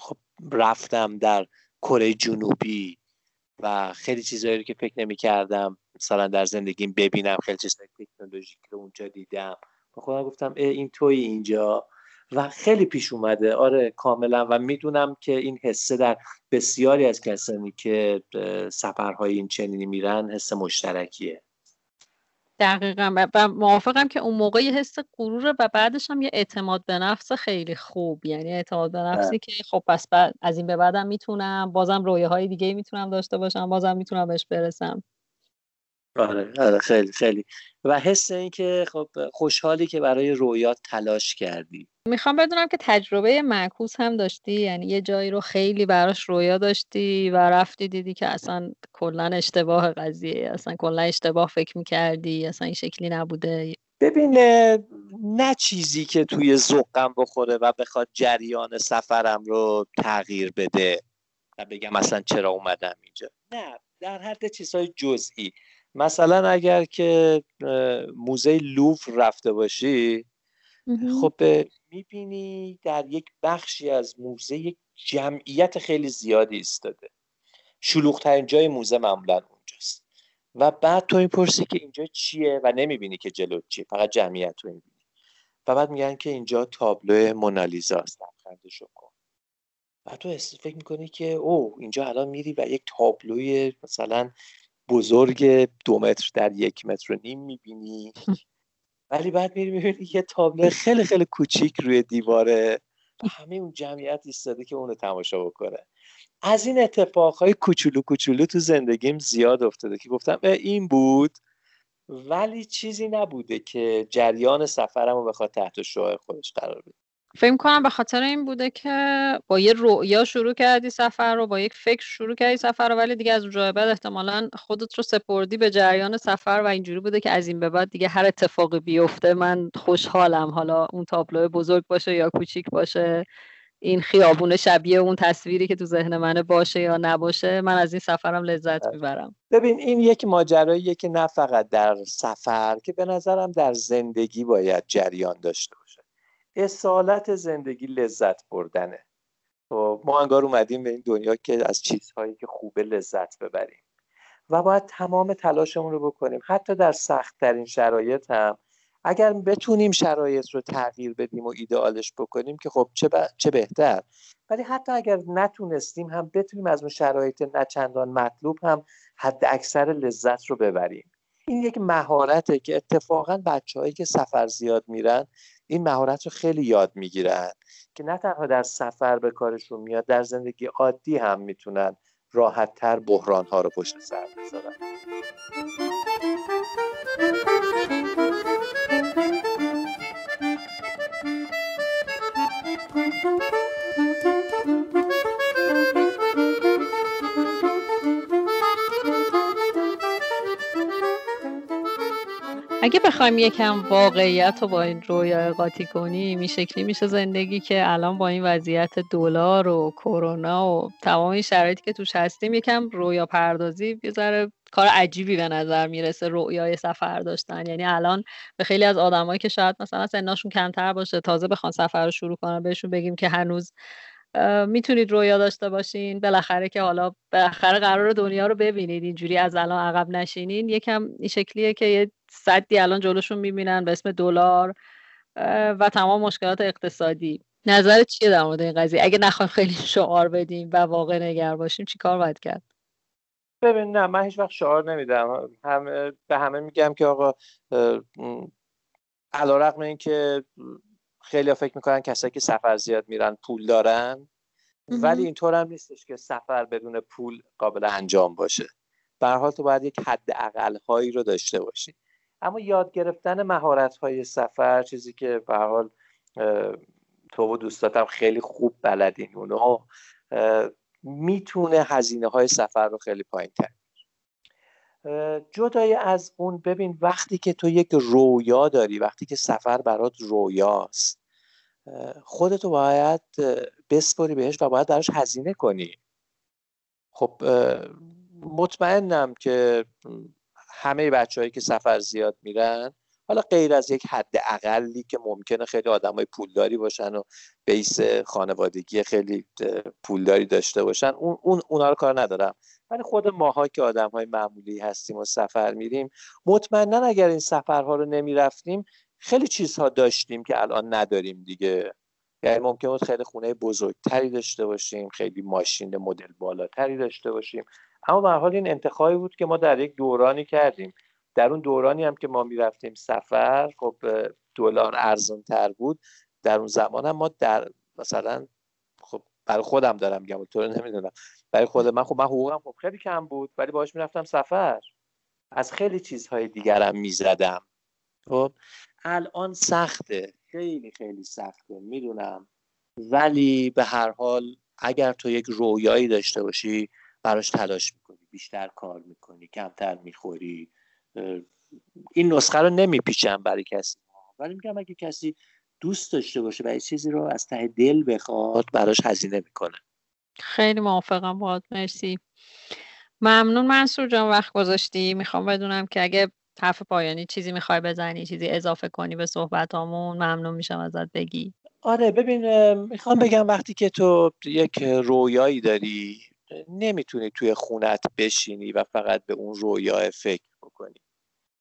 خب رفتم در کره جنوبی و خیلی چیزهایی رو که فکر نمی‌کردم مثلا در زندگیم ببینم خیلی چیزهای تکنولوژیک رو اونجا دیدم. با خودم گفتم این توی اینجا. و خیلی پیش اومده. آره کاملا. و می‌دونم که این حسه در بسیاری از کسانی که سفرهای این چنینی میرن حس مشترکیه. دقیقا. و موافقم که اون موقع یه حس غروره و بعدش هم یه اعتماد به نفس خیلی خوب. یعنی اعتماد به نفسی که خب پس بعد از این به بعدم می‌تونم. بازم رویه های دیگه می‌تونم داشته باشم. بازم می‌تونم بهش برسم. آره آره خیلی خیلی. و حس این که خب خوشحالی که برای رویات تلاش کردی. می‌خوام بدونم که تجربه معکوس هم داشتی؟ یعنی یه جایی رو خیلی براش رویا داشتی و رفتی دیدی که اصلا کلا اشتباه قضیه اصلا کلا اشتباه فکر می‌کردی اصلا این شکلی نبوده؟ ببین نه چیزی که توی ذوقم بخوره و بخواد جریان سفرم رو تغییر بده و بگم مثلا چرا اومدم اینجا. نه در حد چیزهای جزئی. مثلا اگر که موزه لوف رفته باشی خب می‌بینی در یک بخشی از موزه یک جمعیت خیلی زیادی ایستاده. شلوغترین جای موزه معمولا اونجاست. و بعد تو می‌پرسی که اینجا چیه و نمی‌بینی که جلو چیه فقط جمعیت رو می‌بینی. و بعد میگن که اینجا تابلو مونالیزا است لبخندشو کن. و تو فکر می‌کنی که او اینجا الان میری و یک تابلوی مثلا بزرگ دو متر در یک متر و نیم می‌بینی. ولی بعد میری می‌بینی یه تابلو خیلی خیلی کوچیک روی دیواره. همه اون جمعیت ایستاده که اونو تماشا بکنه. از این اتفاقهای کوچولو کوچولو تو زندگیم زیاد افتاده که گفتم این بود. ولی چیزی نبوده که جریان سفرم رو بخواد تحت شعاع خودش قرار بده. فکر کنم به خاطر این بوده که با یه رؤیا شروع کردی سفر رو با یک فکر شروع کردی سفر رو ولی دیگه از اونجا بعد احتمالا خودت رو سپردی به جریان سفر و اینجوری بوده که از این به بعد دیگه هر اتفاقی بیفته من خوشحالم. حالا اون تابلو بزرگ باشه یا کوچیک باشه این خیابون شبیه اون تصویری که تو ذهن منه باشه یا نباشه من از این سفرم لذت می‌برم. ببین این یک ماجراییه که نه فقط در سفر که به نظرم در زندگی باید جریان داشته اصالت زندگی لذت بردنه. خب ما انگار اومدیم به این دنیا که از چیزهایی که خوبه لذت ببریم. و باید تمام تلاشمون رو بکنیم. حتی در سختترین شرایط هم. اگر بتونیم شرایط رو تغییر بدیم و ایدئالش بکنیم که خب چه, چه بهتر. ولی حتی اگر نتونستیم هم بتونیم از اون شرایط نچندان مطلوب هم حد اکثر لذت رو ببریم. این یک مهارته که اتفاقا بچههایی که سفر زیاد میرن این مهارت رو خیلی یاد می‌گیرن که نه تنها در سفر به کارشون میاد در زندگی عادی هم می‌تونن راحت تر بحران ها رو پشت سر بذارن اگه بخوایم یکم واقعیت رو با این رویا قاطی کنیم این شکلی میشه زندگی که الان با این وضعیت دلار و کرونا و تمام این شرایطی که توش هستیم یکم رویا پردازی یه کار عجیبی به نظر می‌رسه رویای سفر داشتن. یعنی الان به خیلی از آدمایی که شاید مثلا سنشون کمتر باشه تازه بخوان سفر رو شروع کنن بهشون بگیم که هنوز می‌تونید رویا داشته باشین. بالاخره که حالا بالاخره قرار دنیا رو ببینید. اینجوری از الان عقب نشینین. یکم این شکلیه که یه صدی الان جلوشون می‌بینن به اسم دلار و تمام مشکلات اقتصادی. نظر چیه در مورد این قضیه؟ اگه نخوایم خیلی شعار بدیم و واقع نگر باشیم چیکار باید کرد؟ ببین نه من هیچ وقت شعار نمیدم. همه به همه میگم که آقا علا رقم این که خیلی فکر می‌کنن کسایی که سفر زیاد میرن پول دارن ولی اینطور هم نیستش که سفر بدون پول قابل انجام باشه. به حال تو باید یک حد اقل هایی رو داشته باشی. اما یاد گرفتن مهارت های سفر چیزی که به حال تو و دوستاتم خیلی خوب بلدین. اونو می‌تونه هزینه های سفر رو خیلی پایین تر جدای از اون ببین وقتی که تو یک رویا داری وقتی که سفر برات رویاست خودتو باید بسپاری بهش و باید براش هزینه کنی. خب مطمئنم که همه بچههایی که سفر زیاد میرن حالا غیر از یک حد اقلی که ممکنه خیلی آدمای پولداری باشن و بیس خانوادگی خیلی پولداری داشته باشن اون, اون اونا رو کار ندارم. ولی خود ماها که آدم های معمولی هستیم و سفر میریم مطمئنا اگر این سفرها رو نمی‌رفتیم خیلی چیزها داشتیم که الان نداریم دیگه. یعنی ممکن بود خیلی خونه بزرگتری داشته باشیم خیلی ماشین مدل بالاتری داشته باشیم. اما به حال این انتخابی بود که ما در یک دورانی کردیم. در اون دورانی هم که ما می‌رفتیم سفر خب دلار ارزان تر بود. در اون زمان هم ما در مثلا خب برای خودم دارم میگم تو نمی‌دونم. برای خود من خب من حقوقم خب خیلی کم بود ولی باهاش می‌رفتم سفر. از خیلی چیزهای دیگرم می‌زدم. خب الان سخته. خیلی خیلی سخته. می‌دونم. ولی به هر حال اگر تو یک رویایی داشته باشی براش تلاش می‌کنی. بیشتر کار می‌کنی کمتر می‌خوری. این نسخه رو نمیپیچم برای کسی. ولی میگم اگه کسی دوست داشته باشه و چیزی رو از ته دل بخواد براش هزینه می‌کنه. خیلی موافقم باهات مرسی. ممنون منصور جان وقت گذاشتی. می‌خوام بدونم که اگه حرف پایانی چیزی می‌خوای بزنی چیزی اضافه کنی به صحبتامون ممنون میشم ازت بگی. آره ببین می‌خوام بگم وقتی که تو یک رویایی داری نمی‌تونی توی خونت بشینی و فقط به اون رویا فکر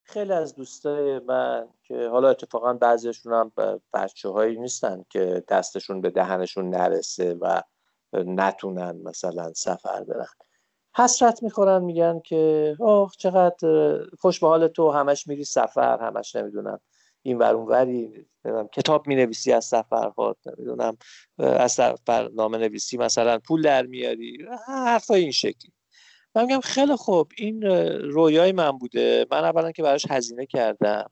خیلی از دوستای من که حالا اتفاقا بعضیشون هم بچه هایی نیستن که دستشون به دهنشون نرسه و نتونن مثلا سفر برن. حسرت می‌خورن میگن که اوه چقدر خوش به حال تو همش میری سفر همش نمی‌دونم این ور اون وری کتاب می نویسی از سفرها نمی‌دونم از سفر نامه نویسی مثلا پول در میاری حرفای این شکلی. من میگم خیلی خوب. این رویای من بوده. من اولا که براش هزینه کردم.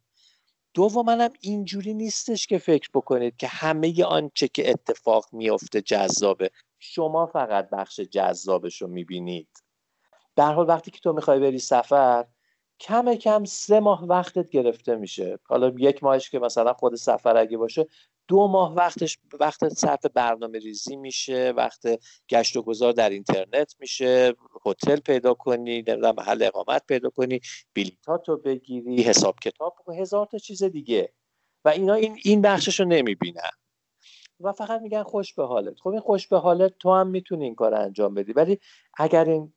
دوم منم اینجوری نیستش که فکر بکنید که همه آنچه که اتفاق میفته جذابه. شما فقط بخش جذابش رو می‌بینید. در حال وقتی که تو می‌خوای بری سفر کم کم سه ماه وقتت گرفته میشه. حالا یک ماهش که مثلا خود سفر اگه باشه دو ماه وقتش وقت صرف برنامه ریزی میشه وقت گشت و گذار در اینترنت میشه هتل پیدا کنی نمی‌دونم محل اقامت پیدا کنی بلیطاتو بگیری حساب کتاب هزار تا چیز دیگه. و اینا این این بخشش رو نمی‌بینن. و فقط میگن خوش به حالت. خب این خوش به حالت تو هم می‌تونی این کار انجام بدی. ولی اگر این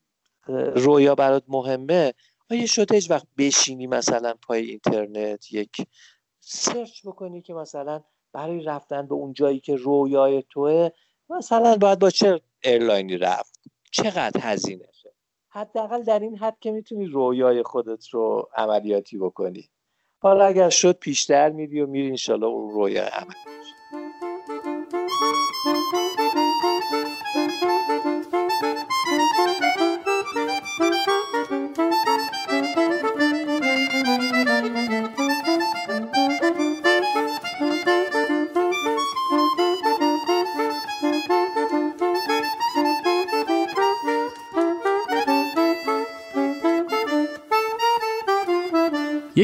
رویا برات مهمه آیا شده هیچ وقت بشینی مثلا پای اینترنت یک search بکنی که مثلا برای رفتن به اون جایی که رویای توه مثلا باید با چه airline ی رفت؟ چقدر هزینه؟ شه حداقل در این حد که می‌تونی رویای خودت رو عملیاتی بکنی. حالا اگر شد پیشتر میری و میری انشالله اون رویای عملی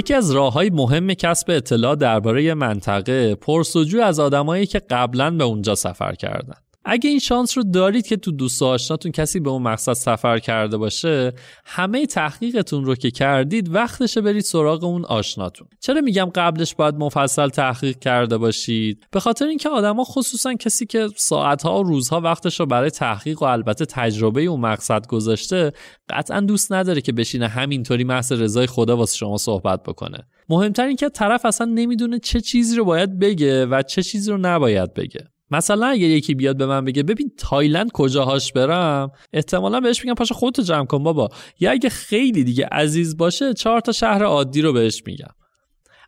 یکی از راه های مهم کسب اطلاع درباره منطقه پرسجو از آدمایی که قبلا به اونجا سفر کردن اگه این شانس رو دارید که تو دوست آشناتون کسی به اون مقصد سفر کرده باشه همه تحقیقتون رو که کردید وقتشه برید سراغ اون آشناتون. چرا میگم قبلش باید مفصل تحقیق کرده باشید؟ به خاطر اینکه آدما خصوصا کسی که ساعتها و روزها وقتش رو برای تحقیق و البته تجربه اون مقصد گذاشته قطعا دوست نداره که بشینه همینطوری محض رضای خدا واسه شما صحبت بکنه. مهمتر این که طرف اصلا نمی‌دونه چه چیزی رو باید بگه و چه چیزی رو نباید بگه. مثلا اگه یکی بیاد به من بگه ببین تایلند کجاهاش برم احتمالا بهش میگم پاشو خودتو جمع کن بابا. یا اگه خیلی دیگه عزیز باشه چهار تا شهر عادی رو بهش میگم.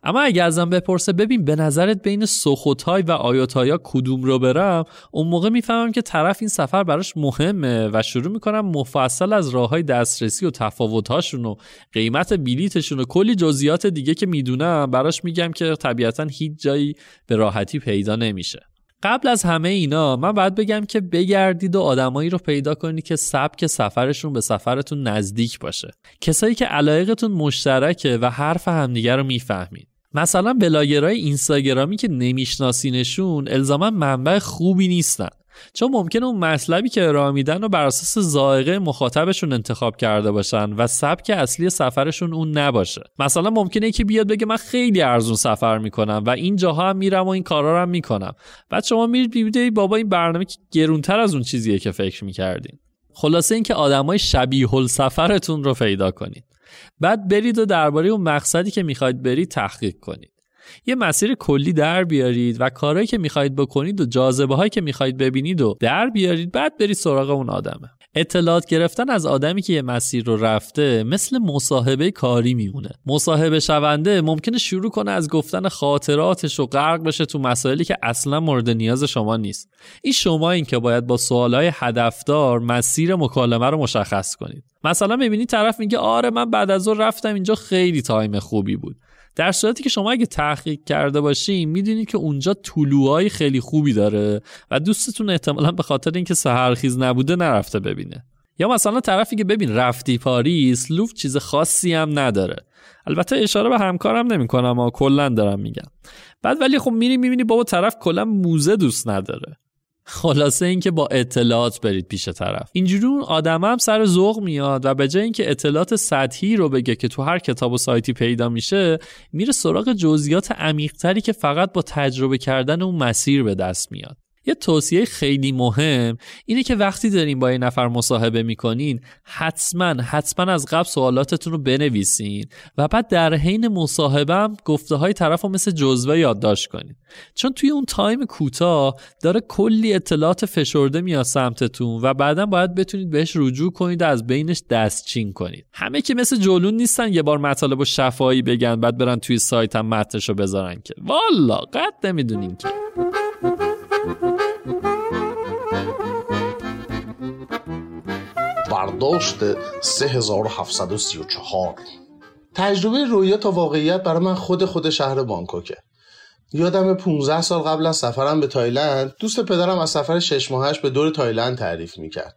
اما اگه ازم بپرسه ببین به نظرت بین سوخوتای و آیوتایا کدوم رو برم اون موقع می‌فهمم که طرف این سفر براش مهمه و شروع می‌کنم مفصل از راه های دسترسی و تفاوتهاشون و قیمت بلیتشون و کلی جزئیات دیگه که می‌دونم براش میگم که طبیعتا هیچ جایی به راحتی پیدا نمیشه. قبل از همه اینا من باید بگم که بگردید و آدمایی رو پیدا کنید که سبک سفرشون به سفرتون نزدیک باشه. کسایی که علایقتون مشترکه و حرف همدیگه رو می‌فهمید. مثلا بلاگرای اینستاگرامی که نمیشناسینشون الزاما منبع خوبی نیستن. چون ممکنه اون مطلبی که ارائه میدن رو بر اساس ذائقه مخاطبشون انتخاب کرده باشن و سبک اصلی سفرشون اون نباشه. مثلا ممکنه که بیاد بگه من خیلی ارزون سفر می‌کنم و این جاها هم میرم و این کارا رو هم می‌کنم. بعد شما میرید ببینید بابا این برنامه که گرونتر از اون چیزیه که فکر می‌کردین. خلاصه اینکه آدمای شبیه السفرتون رو پیدا کنید. بعد برید و درباره اون مقصدی که می‌خواید برید تحقیق کنید. یه مسیر کلی در بیارید و کارهایی که می‌خواهید بکنید و جاذبه هایی که می‌خواهید ببینید و در بیارید بعد برید سراغ اون آدمه. اطلاعات گرفتن از آدمی که یه مسیر رو رفته مثل مصاحبه کاری میمونه. مصاحبه شونده ممکنه شروع کنه از گفتن خاطراتش و غرق بشه تو مسائلی که اصلا مورد نیاز شما نیست. این شما این که باید با سوالای هدفدار مسیر مکالمه رو مشخص کنید. مثلا می‌بینید طرف میگه آره من بعد از اون رفتم اینجا خیلی تایم خوبی بود. در صورتی که شما اگه تحقیق کرده باشین می‌دونید که اونجا طلوعای خیلی خوبی داره و دوستتون احتمالا به خاطر اینکه سهرخیز نبوده نرفته ببینه. یا مثلا طرفی که ببین رفتی پاریس لوف چیز خاصی هم نداره. البته اشاره به همکارم نمی‌کنم اما کلا دارم میگم. بعد ولی خب میری می‌بینی بابا طرف کلا موزه دوست نداره. خلاصه اینکه با اطلاعات برید پیش طرف. اینجوری اون آدم هم سر ذوق میاد و به جای اینکه اطلاعات سطحی رو بگه که تو هر کتاب و سایتی پیدا میشه میره سراغ جزئیات عمیقتری که فقط با تجربه کردن اون مسیر به دست میاد. یه توصیه خیلی مهم اینه که وقتی دارین با یه نفر مصاحبه می‌کنین حتما حتما از قبل سوالاتتون رو بنویسین و بعد در حین مصاحبه هم گفته های طرف رو مثل جزوه یادداشت کنین. چون توی اون تایم کوتاه داره کلی اطلاعات فشرده میاد سمتتون و بعدا باید بتونید بهش رجوع کنید و از بینش دستچین کنید. همه که مثل جلون نیستن یه بار مطالب و شفایی بگن بعد برن توی سایت هم متنش رو بذارن که. والا قد نمی‌دونین که. برداشت 3734 تجربه رویا تا واقعیت برای من خود خود شهر بانکوکه. یادم 15 سال قبل از سفرم به تایلند دوست پدرم از سفر شش ماهش به دور تایلند تعریف می‌کرد.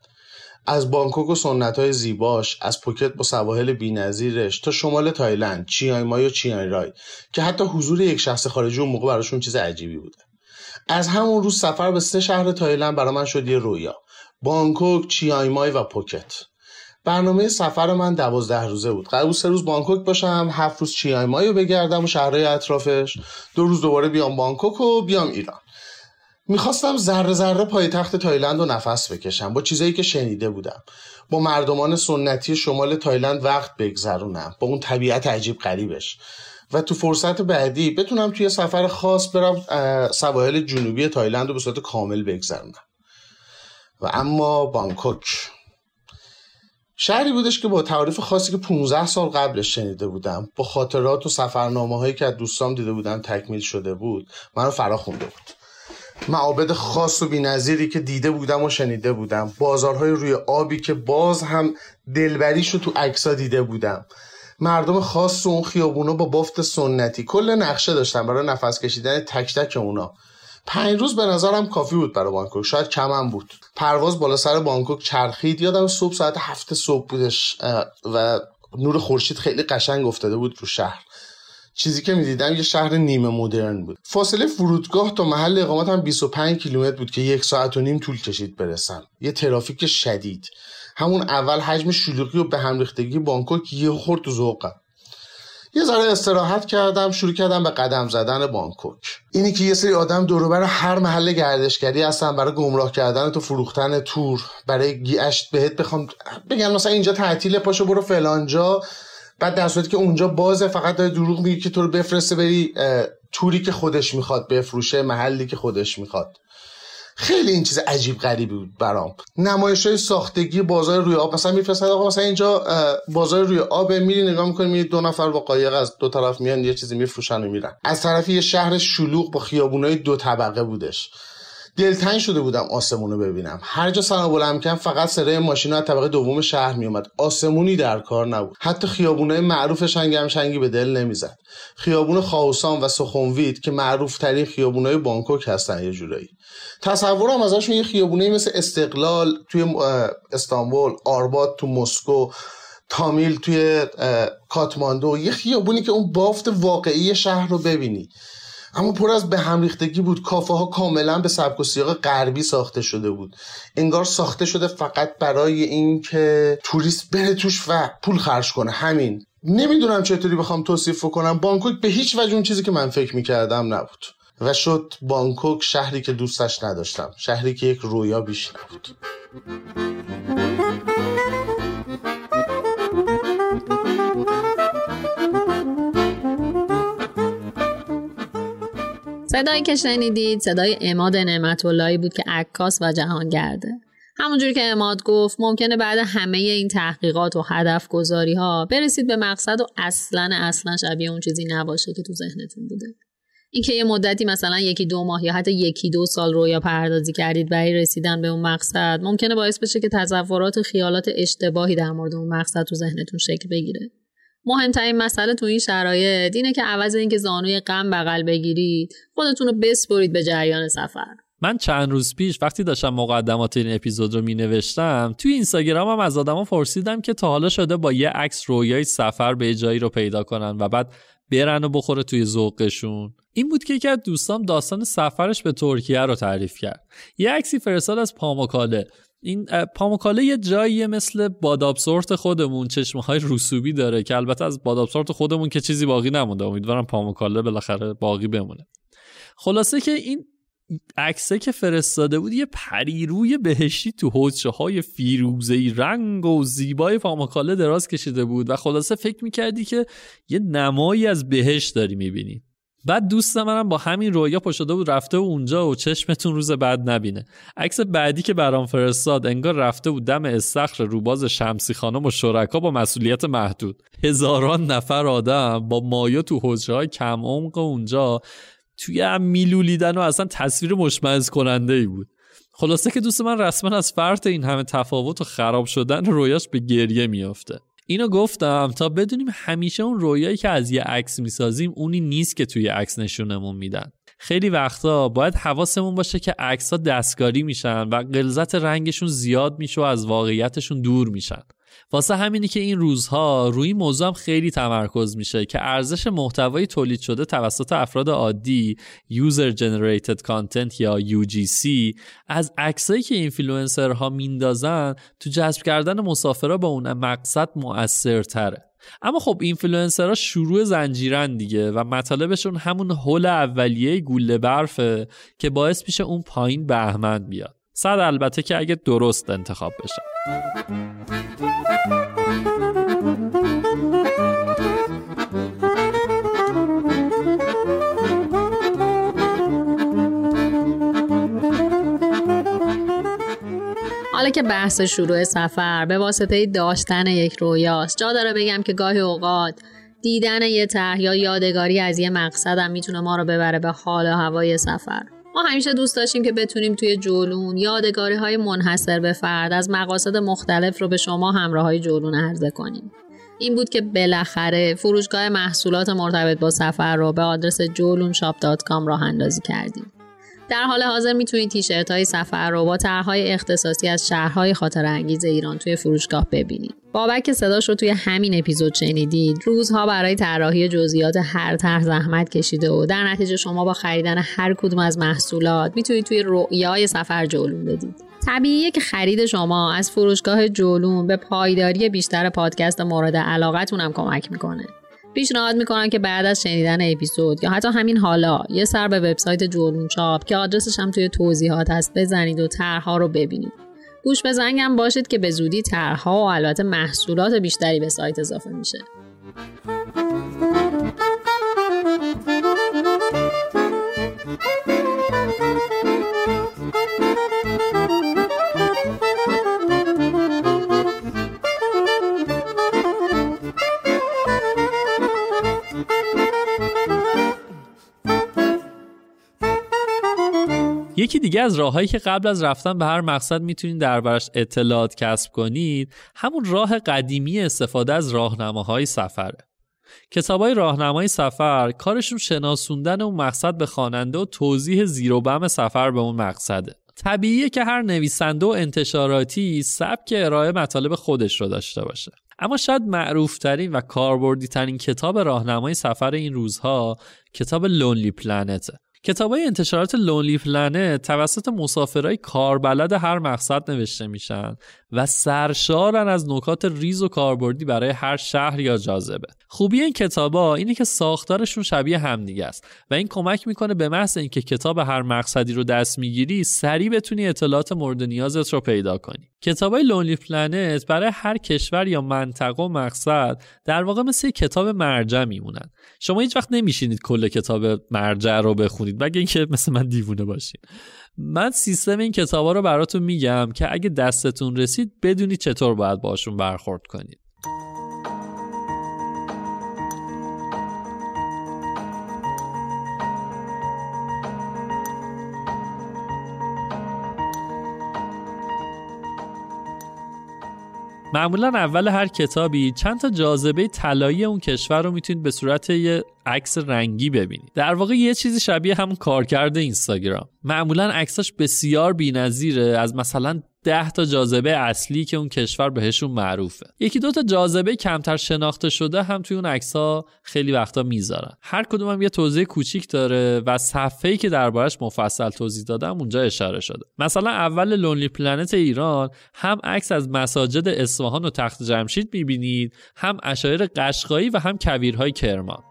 از بانکوک و سنت های زیباش از پوکت با سواحل بینظیرش تا شمال تایلند چیای مای و چیای رای که حتی حضور یک شخص خارجی اون موقع براشون چیز عجیبی بوده. از همون روز سفر به سه شهر تایلند برای من شد یه رویا. بانکوک، چیایمای و پوکت. برنامه سفر من دوازده روزه بود. قرار سه روز بانکوک باشم هفت روز چیایمای رو بگردم و شهرهای اطرافش. دو روز دوباره بیام بانکوک و بیام ایران. می‌خواستم ذره ذره پایتخت تایلند رو نفس بکشم. با چیزایی که شنیده بودم. با مردمان سنتی شمال تایلند وقت بگذرونم. با اون طبیعت عجیب غریبش. و تو فرصت بعدی بتونم توی سفر خاص برم سواحل جنوبی تایلند رو به صورت کامل بگذرونم. و اما بانکوک. شهری بودش که با تعریف خاصی که 15 سال قبلش شنیده بودم با خاطرات و سفرنامه هایی که از دوستام دیده بودم تکمیل شده بود منو فرا خونده بود. معابد خاص و بینظیری که دیده بودم و شنیده بودم. بازارهای روی آبی که باز هم دلبریش رو تو عکسا دیده بودم. مردم خاص و اون خیابونا با بافت سنتی. کل نقشه داشتم برای نفس کشیدن تک تک اونا. پنج روز به نظرم کافی بود برای بانکوک. شاید کمم بود. پرواز بالا سر بانکوک چرخید. یادم صبح ساعت هفت صبح بودش و نور خورشید خیلی قشنگ افتاده بود رو شهر. چیزی که می‌دیدم یه شهر نیمه مدرن بود. فاصله فرودگاه تا محل اقامت هم 25 کیلومتر بود که یک ساعت و نیم طول کشید برسم. یه ترافیک شدید. همون اول حجم شلوغی و به هم ریختگی بانکوک یه خورد تو ذوقم یه ذره استراحت کردم شروع کردم به قدم زدن بانکوک. اینی که یه سری آدم دوروبر هر محل گردشگری هستن برای گمراه کردن تو فروختن تور برای گیشت بهت بخوام بگن مثلا اینجا تعطیل پاشو برو فلانجا بعد در صورتی که اونجا بازه فقط داره دروغ میگه که تو رو بفرسته بری توری که خودش می‌خواد بفروشه محلی که خودش می‌خواد. خیلی این چیز عجیب غریبی بود برام. نمایش های ساختگی بازار روی آب مثلا میفرستن آقا مثلا اینجا بازار روی آب میری نگاه می‌کنی میری دو نفر با قایق از دو طرف میان یه چیزی میفروشن و میرن. از طرفی یه شهر شلوغ با خیابونای دو طبقه بودش. دلتنگ شده بودم آسمون رو ببینم. هر جا سنا بلند کردم فقط صدای ماشین از طبقه دوم شهر میومد آسمونی در کار نبود. حتی خیابونای معروف شنگم شنگی به دل نمی‌زد. خیابون خاوسان و سخنوید که معروف ترین خیابونای بانکوک هستن یه جورایی. تصورم ازشون یه خیابونه مثل استقلال توی استانبول آرباد تو مسکو تامیل توی کاتماندو یه خیابونی که اون بافت واقعی شهر رو ببینی. اما پر از به هم ریختگی بود. کافه ها کاملا به سبک و سیاق غربی ساخته شده بود. انگار ساخته شده فقط برای اینکه توریست بره توش و پول خرج کنه. همین. نمی‌دونم چطوری بخوام توصیف کنم بانکوک به هیچ وجه اون چیزی که من فکر می‌کردم نبود. و شد بانکوک شهری که دوستش نداشتم. شهری که یک رویا بیش نبود صدایی که شنیدید صدای اماد نعمت اللهی بود که عکاس و جهانگرده همونجور که اماد گفت ممکنه بعد همه این تحقیقات و هدف گذاری ها برسید به مقصد و اصلا اصلا شبیه اون چیزی نباشه که تو ذهنتون بوده. اینکه یه مدتی مثلا یکی دو ماه یا حتی یکی دو سال رویا پردازی کردید برای رسیدن به اون مقصد ممکنه باعث بشه که تصورات و خیالات اشتباهی در مورد اون مقصد تو ذهنتون شکل بگیره. مهمترین مسئله تو این شرایط اینه که عوض اینکه زانوی غم بغل بگیرید خودتون رو بسپرید به جریان سفر. من چند روز پیش وقتی داشتم مقدمات این اپیزود رو می نوشتم توی هم از آدما پرسیدم که تا حالا شده با یه عکس رویای سفر به جایی رو پیدا کنن و بعد برن و بخوره توی ذوقشون. این بود که یکی از دوستام داستان سفرش به ترکیه رو تعریف کرد. یه عکسی فرستاد از پاموکاله. این پاموکاله یه جایی مثل بادابسورت خودمون چشمه های رسوبی داره که البته از بادابسورت خودمون که چیزی باقی نمونده. امیدوارم پاموکاله بالاخره باقی بمونه. خلاصه که این عکسه که فرستاده بود یه پریروی بهشتی تو حوزه های فیروزهی رنگ و زیبای پاموکاله دراز کشیده بود و خلاصه فکر می‌کردی که یه نمایی از بهشت داری می‌بینی. بعد دوست منم با همین رویا پشده بود رفته و اونجا و چشمتون روز بعد نبینه. عکس بعدی که برام فرستاد انگار رفته بود دم استخر روباز شمسی خانم و شرکا با مسئولیت محدود. هزاران نفر آدم با مایا تو حجره های کم عمق اونجا توی هم میلولیدن و اصلا تصویر مشمعز کننده ای بود. خلاصه که دوست من رسما از فرط این همه تفاوت و خراب شدن رویاش به گریه میافته. اینو گفتم تا بدونیم همیشه اون رویایی که از یه عکس می‌سازیم اونی نیست که توی عکس نشونمون میدن. خیلی وقتا باید حواسمون باشه که عکس ها دستکاری میشن و غلظت رنگشون زیاد میشه و از واقعیتشون دور میشن. واسه همینی که این روزها روی موضوع هم خیلی تمرکز میشه که ارزش محتوای تولید شده توسط افراد عادی User Generated Content یا UGC از عکسایی که اینفلوئنسرها میندازن تو جذب کردن مسافرها با اون مقصد مؤثرتره. اما خب اینفلوئنسرها شروع زنجیرن دیگه و مطالبشون همون هل اولیه گوله برفه که باعث میشه اون پایین بهمن بیاد. صد البته که اگه درست انتخاب بشه. حالا که بحث شروع سفر به واسطه داشتن یک رویاست جا داره بگم که گاهی اوقات دیدن یه طرح یا یادگاری از یه مقصدم می‌تونه ما رو ببره به حال و هوای سفر. ما همیشه دوست داشتیم که بتونیم توی جولون یادگاری های منحصر به فرد از مقاصد مختلف رو به شما همراه های جولون عرضه کنیم. این بود که بالاخره فروشگاه محصولات مرتبط با سفر رو به آدرس جولونشاپ راه اندازی کردیم. در حال حاضر می‌تونید تیشرت های سفر رو با طرحهای اختصاصی از شهرهای خاطر انگیز ایران توی فروشگاه ببینید. بابک صداش رو توی همین اپیزود شنیدید روزها برای طراحی جزئیات هر طرح زحمت کشیده و در نتیجه شما با خریدن هر کدوم از محصولات می‌تونید توی رؤیای سفر جولون بدید. طبیعیه که خرید شما از فروشگاه جولون به پایداری بیشتر پادکست مورد علاقتون هم کمک می‌کنه. پیشنهاد می‌کنم که بعد از شنیدن اپیزود یا حتی همین حالا یه سر به وبسایت جولون چاپ که آدرسش هم توی توضیحات هست بزنید و طرحها رو ببینید. گوش به زنگم باشید که به زودی طرحها و البته محصولات بیشتری به سایت اضافه میشه. یکی دیگه از راههایی که قبل از رفتن به هر مقصد می‌تونید دربارش اطلاعات کسب کنید همون راه قدیمی استفاده از راهنماهای سفره کتابای راهنمای سفر کارشون شناسوندن اون مقصد به خواننده و توضیح زیر و بم سفر به اون مقصده. طبیعیه که هر نویسنده و انتشاراتی سبک ارائه مطالب خودش رو داشته باشه. اما شاید معروفترین و کاربردی ترین کتاب راهنمای سفر این روزها کتاب Lonely Planet ه کتاب های انتشارات Lonely Planet توسط مسافرهای کاربلد هر مقصد نوشته میشن. و سرشارن از نکات ریز و کاربردی برای هر شهر یا جاذبه. خوبی این کتابا اینه که ساختارشون شبیه همدیگه است و این کمک می‌کنه به محض اینکه کتاب هر مقصدی رو دست می‌گیری سریع بتونی اطلاعات مورد نیازت رو پیدا کنی. کتابای Lonely Planet برای هر کشور یا منطقه و مقصد در واقع مثل کتاب مرجع میمونن. شما هیچ وقت نمیشینید کل کتاب مرجع رو بخونید مگه اینکه مثل من دیوونه باشین. من سیستم این کتابا رو براتون میگم که اگه دستتون رسید بدونید چطور باید باشون برخورد کنید. معمولا اول هر کتابی چند تا جاذبه طلایی اون کشور رو می‌تونید به صورت یه عکس رنگی ببینید. در واقع یه چیزی شبیه همون کارکرد اینستاگرام. معمولا عکساش بسیار بی‌نظیره از مثلا ده تا جاذبه اصلی که اون کشور بهشون معروفه. یکی دو تا جاذبه کمتر شناخته شده هم توی اون عکس ها خیلی وقتا می‌ذارن. هر کدوم هم یه توضیح کوچیک داره و صفحه‌ای که دربارش مفصل توضیح دادم اونجا اشاره شده. مثلا اول لونلی پلنت ایران هم عکس از مساجد اصفهان و تخت جمشید می‌بینید هم اشایر قشقایی و هم کویرهای کرمان.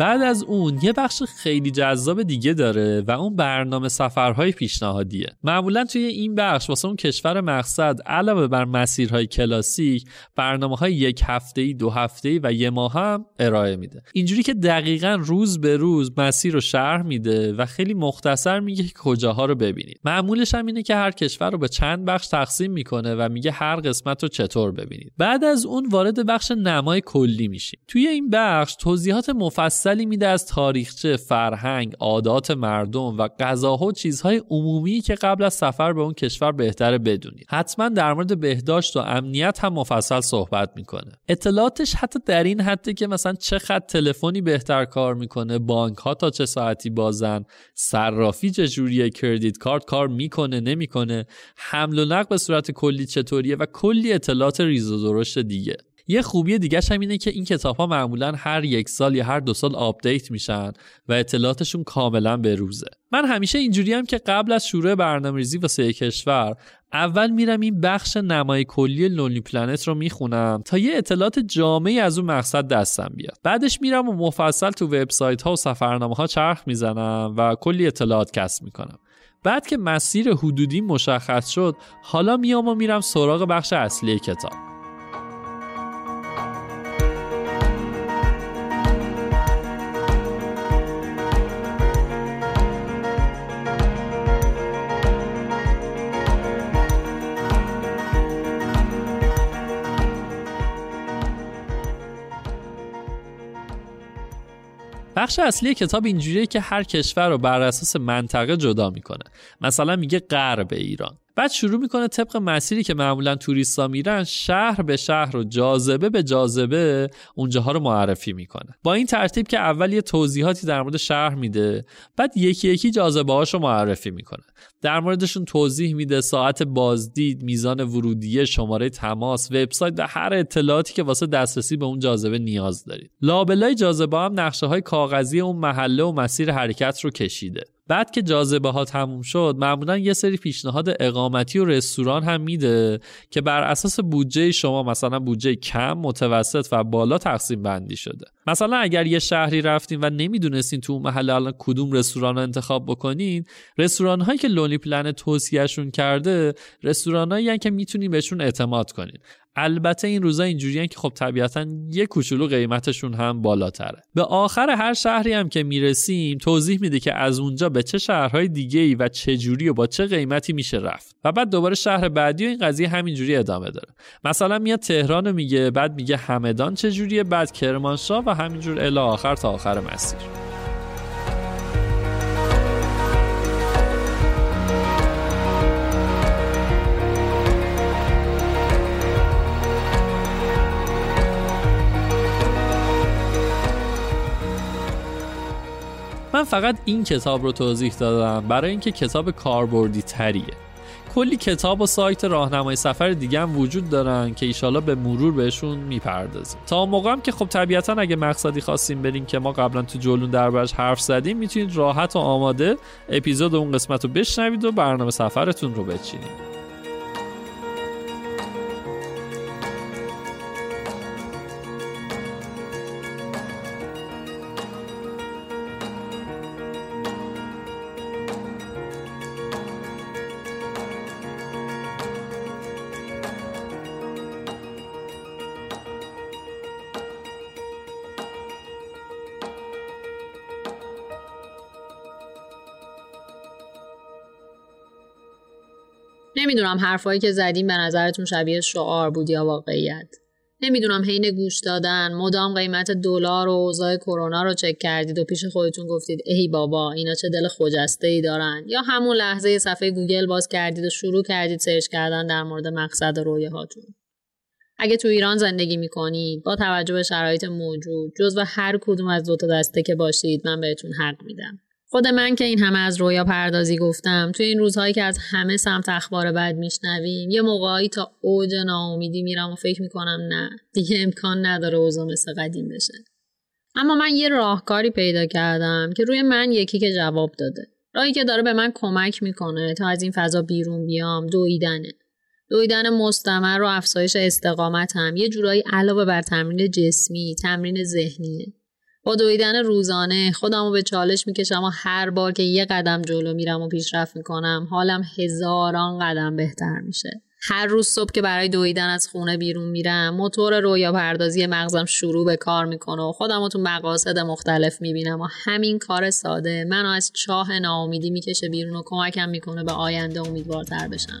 بعد از اون یه بخش خیلی جذاب دیگه داره و اون برنامه سفرهای پیشنهادیه. معمولا توی این بخش واسه اون کشور مقصد علاوه بر مسیرهای کلاسیک برنامه های یک هفته ای دو هفته ای و یه ماه هم ارائه میده. اینجوری که دقیقا روز به روز مسیر رو شرح میده و خیلی مختصر میگه کجاها رو ببینید. معمولش هم اینه که هر کشور رو به چند بخش تقسیم می‌کنه و میگه هر قسمت رو چطور ببینید. بعد از اون وارد بخش نمای کلی میشیم. توی این بخش توضیحات مفصل مفصلی میده از تاریخچه، فرهنگ، عادات مردم و غذاها و چیزهای عمومی که قبل از سفر به اون کشور بهتره بدونید. حتما در مورد بهداشت و امنیت هم مفصل صحبت می‌کنه. اطلاعاتش حتی در این حده که مثلا چه خط تلفنی بهتر کار می‌کنه، بانک ها تا چه ساعتی بازن، صرافی چجوریه، credit card کار می‌کنه نمی‌کنه، حمل و نقل به صورت کلی چطوریه و کلی اطلاعات ریز و درشت دیگه. یه خوبی دیگه هم اینه که این کتاب ها معمولا هر یک سال یا هر دو سال update میشن و اطلاعاتشون کاملا به روزه. من همیشه اینجوری‌ام که قبل از شروع برنامه ریزی واسه کشور اول میرم این بخش نمای کلی لونلی پلنت رو می‌خونم تا یه اطلاعات جامعی از اون مقصد دستم بیاد. بعدش میرم و مفصل تو وبسایت ها و سفرنامه ها چرخ می‌زنم و کلی اطلاعات کسب می‌کنم. بعد که مسیر حدودی مشخص شد حالا میام و میرم سراغ بخش اصلی کتاب. بخش اصلی کتاب اینجوریه که هر کشور رو بر اساس منطقه جدا می‌کنه. مثلا میگه غرب ایران. بعد شروع می‌کنه طبق مسیری که معمولا توریستا میرن شهر به شهر و جاذبه به جاذبه اونجاها رو معرفی می‌کنه. با این ترتیب که اول یه توضیحاتی در مورد شهر میده بعد یکی یکی جاذبه هاشو معرفی می‌کنه. در موردشون توضیح میده ساعت بازدید میزان ورودیه شماره تماس وبسایت و هر اطلاعاتی که واسه دسترسی به اون جاذبه نیاز دارید. لابلای جاذبه هم نقشه های کاغذی اون محله و مسیر حرکت رو کشیده. بعد که جاذبه ها تموم شد معمولا یه سری پیشنهاد اقامتی و رستوران هم میده که بر اساس بودجه شما مثلا بودجه کم متوسط و بالا تقسیم بندی شده. مثلا اگر یه شهری رفتین و نمی‌دونستین تو اون محله الان کدوم رستوران رو انتخاب بکنین رستوران هایی که لونی پلن توصیهشون کرده رستوران هایی که می‌تونین بهشون اعتماد کنین. البته این روزا اینجوریان که خب طبیعتا یه کوچولو قیمتشون هم بالاتره. به آخر هر شهری هم که می‌رسیم توضیح میده که از اونجا به چه شهرهای دیگه ای و چه جوری و با چه قیمتی میشه رفت. و بعد دوباره شهر بعدی و این قضیه همینجوری ادامه داره. مثلا میاد تهران میگه بعد میگه همدان چه جوریه بعد کرمانشاه و همینجور الی آخر تا آخر مسیر. من فقط این کتاب رو توضیح دادم برای اینکه کتاب کاربردی تریه. کلی کتاب و سایت راهنمای سفر دیگه هم وجود دارن که ایشالا به مرور بهشون می‌پردازیم. تا موقع هم که خب طبیعتا اگه مقصدی خواستیم بریم که ما قبلا تو جلون دربارش حرف زدیم می‌تونید راحت و آماده اپیزود اون قسمت رو بشنوید و برنامه سفرتون رو بچینید. نمی‌دونم حرفایی که زدیم به نظرتون شبیه شعار بود یا واقعیت. نمی‌دونم حین گوش دادن مدام قیمت دلار و اوضاع کرونا رو چک کردید و پیش خودتون گفتید ای بابا اینا چه دل خجسته ای دارن. یا همون لحظه صفحه گوگل باز کردید و شروع کردید search کردن در مورد مقصد هاتون. اگه تو ایران زندگی می‌کنید با توجه به شرایط موجود جزو هر کدوم از دو تا دسته که باشید من بهتون حق میدم. خود من که این همه از رویا پردازی گفتم توی این روزهایی که از همه سمت اخبار بد میشنویم یه موقعی تا اوج ناامیدی میرم و فکر می‌کنم نه دیگه امکان نداره اوضاع مثل قدیم بشه. اما من یه راهکاری پیدا کردم که روی من یکی که جواب داده. راهی که داره به من کمک می‌کنه تا از این فضا بیرون بیام دویدنه. دویدن مستمر و افزایش استقامت هم یه جورایی علاوه بر تمرین جسمی تمرین ذهنیه. با دویدن روزانه خودم به چالش می‌کشم و هر بار که یه قدم جلو میرم و پیشرفت می‌کنم حالم هزاران قدم بهتر میشه. هر روز صبح که برای دویدن از خونه بیرون میرم موتور رویا پردازی مغزم شروع به کار می‌کنه و خودم رو تو مقاصد مختلف می‌بینم و همین کار ساده منو از چاه ناامیدی می‌کشه بیرون و کمکم می‌کنه به آینده امیدوارتر بشم.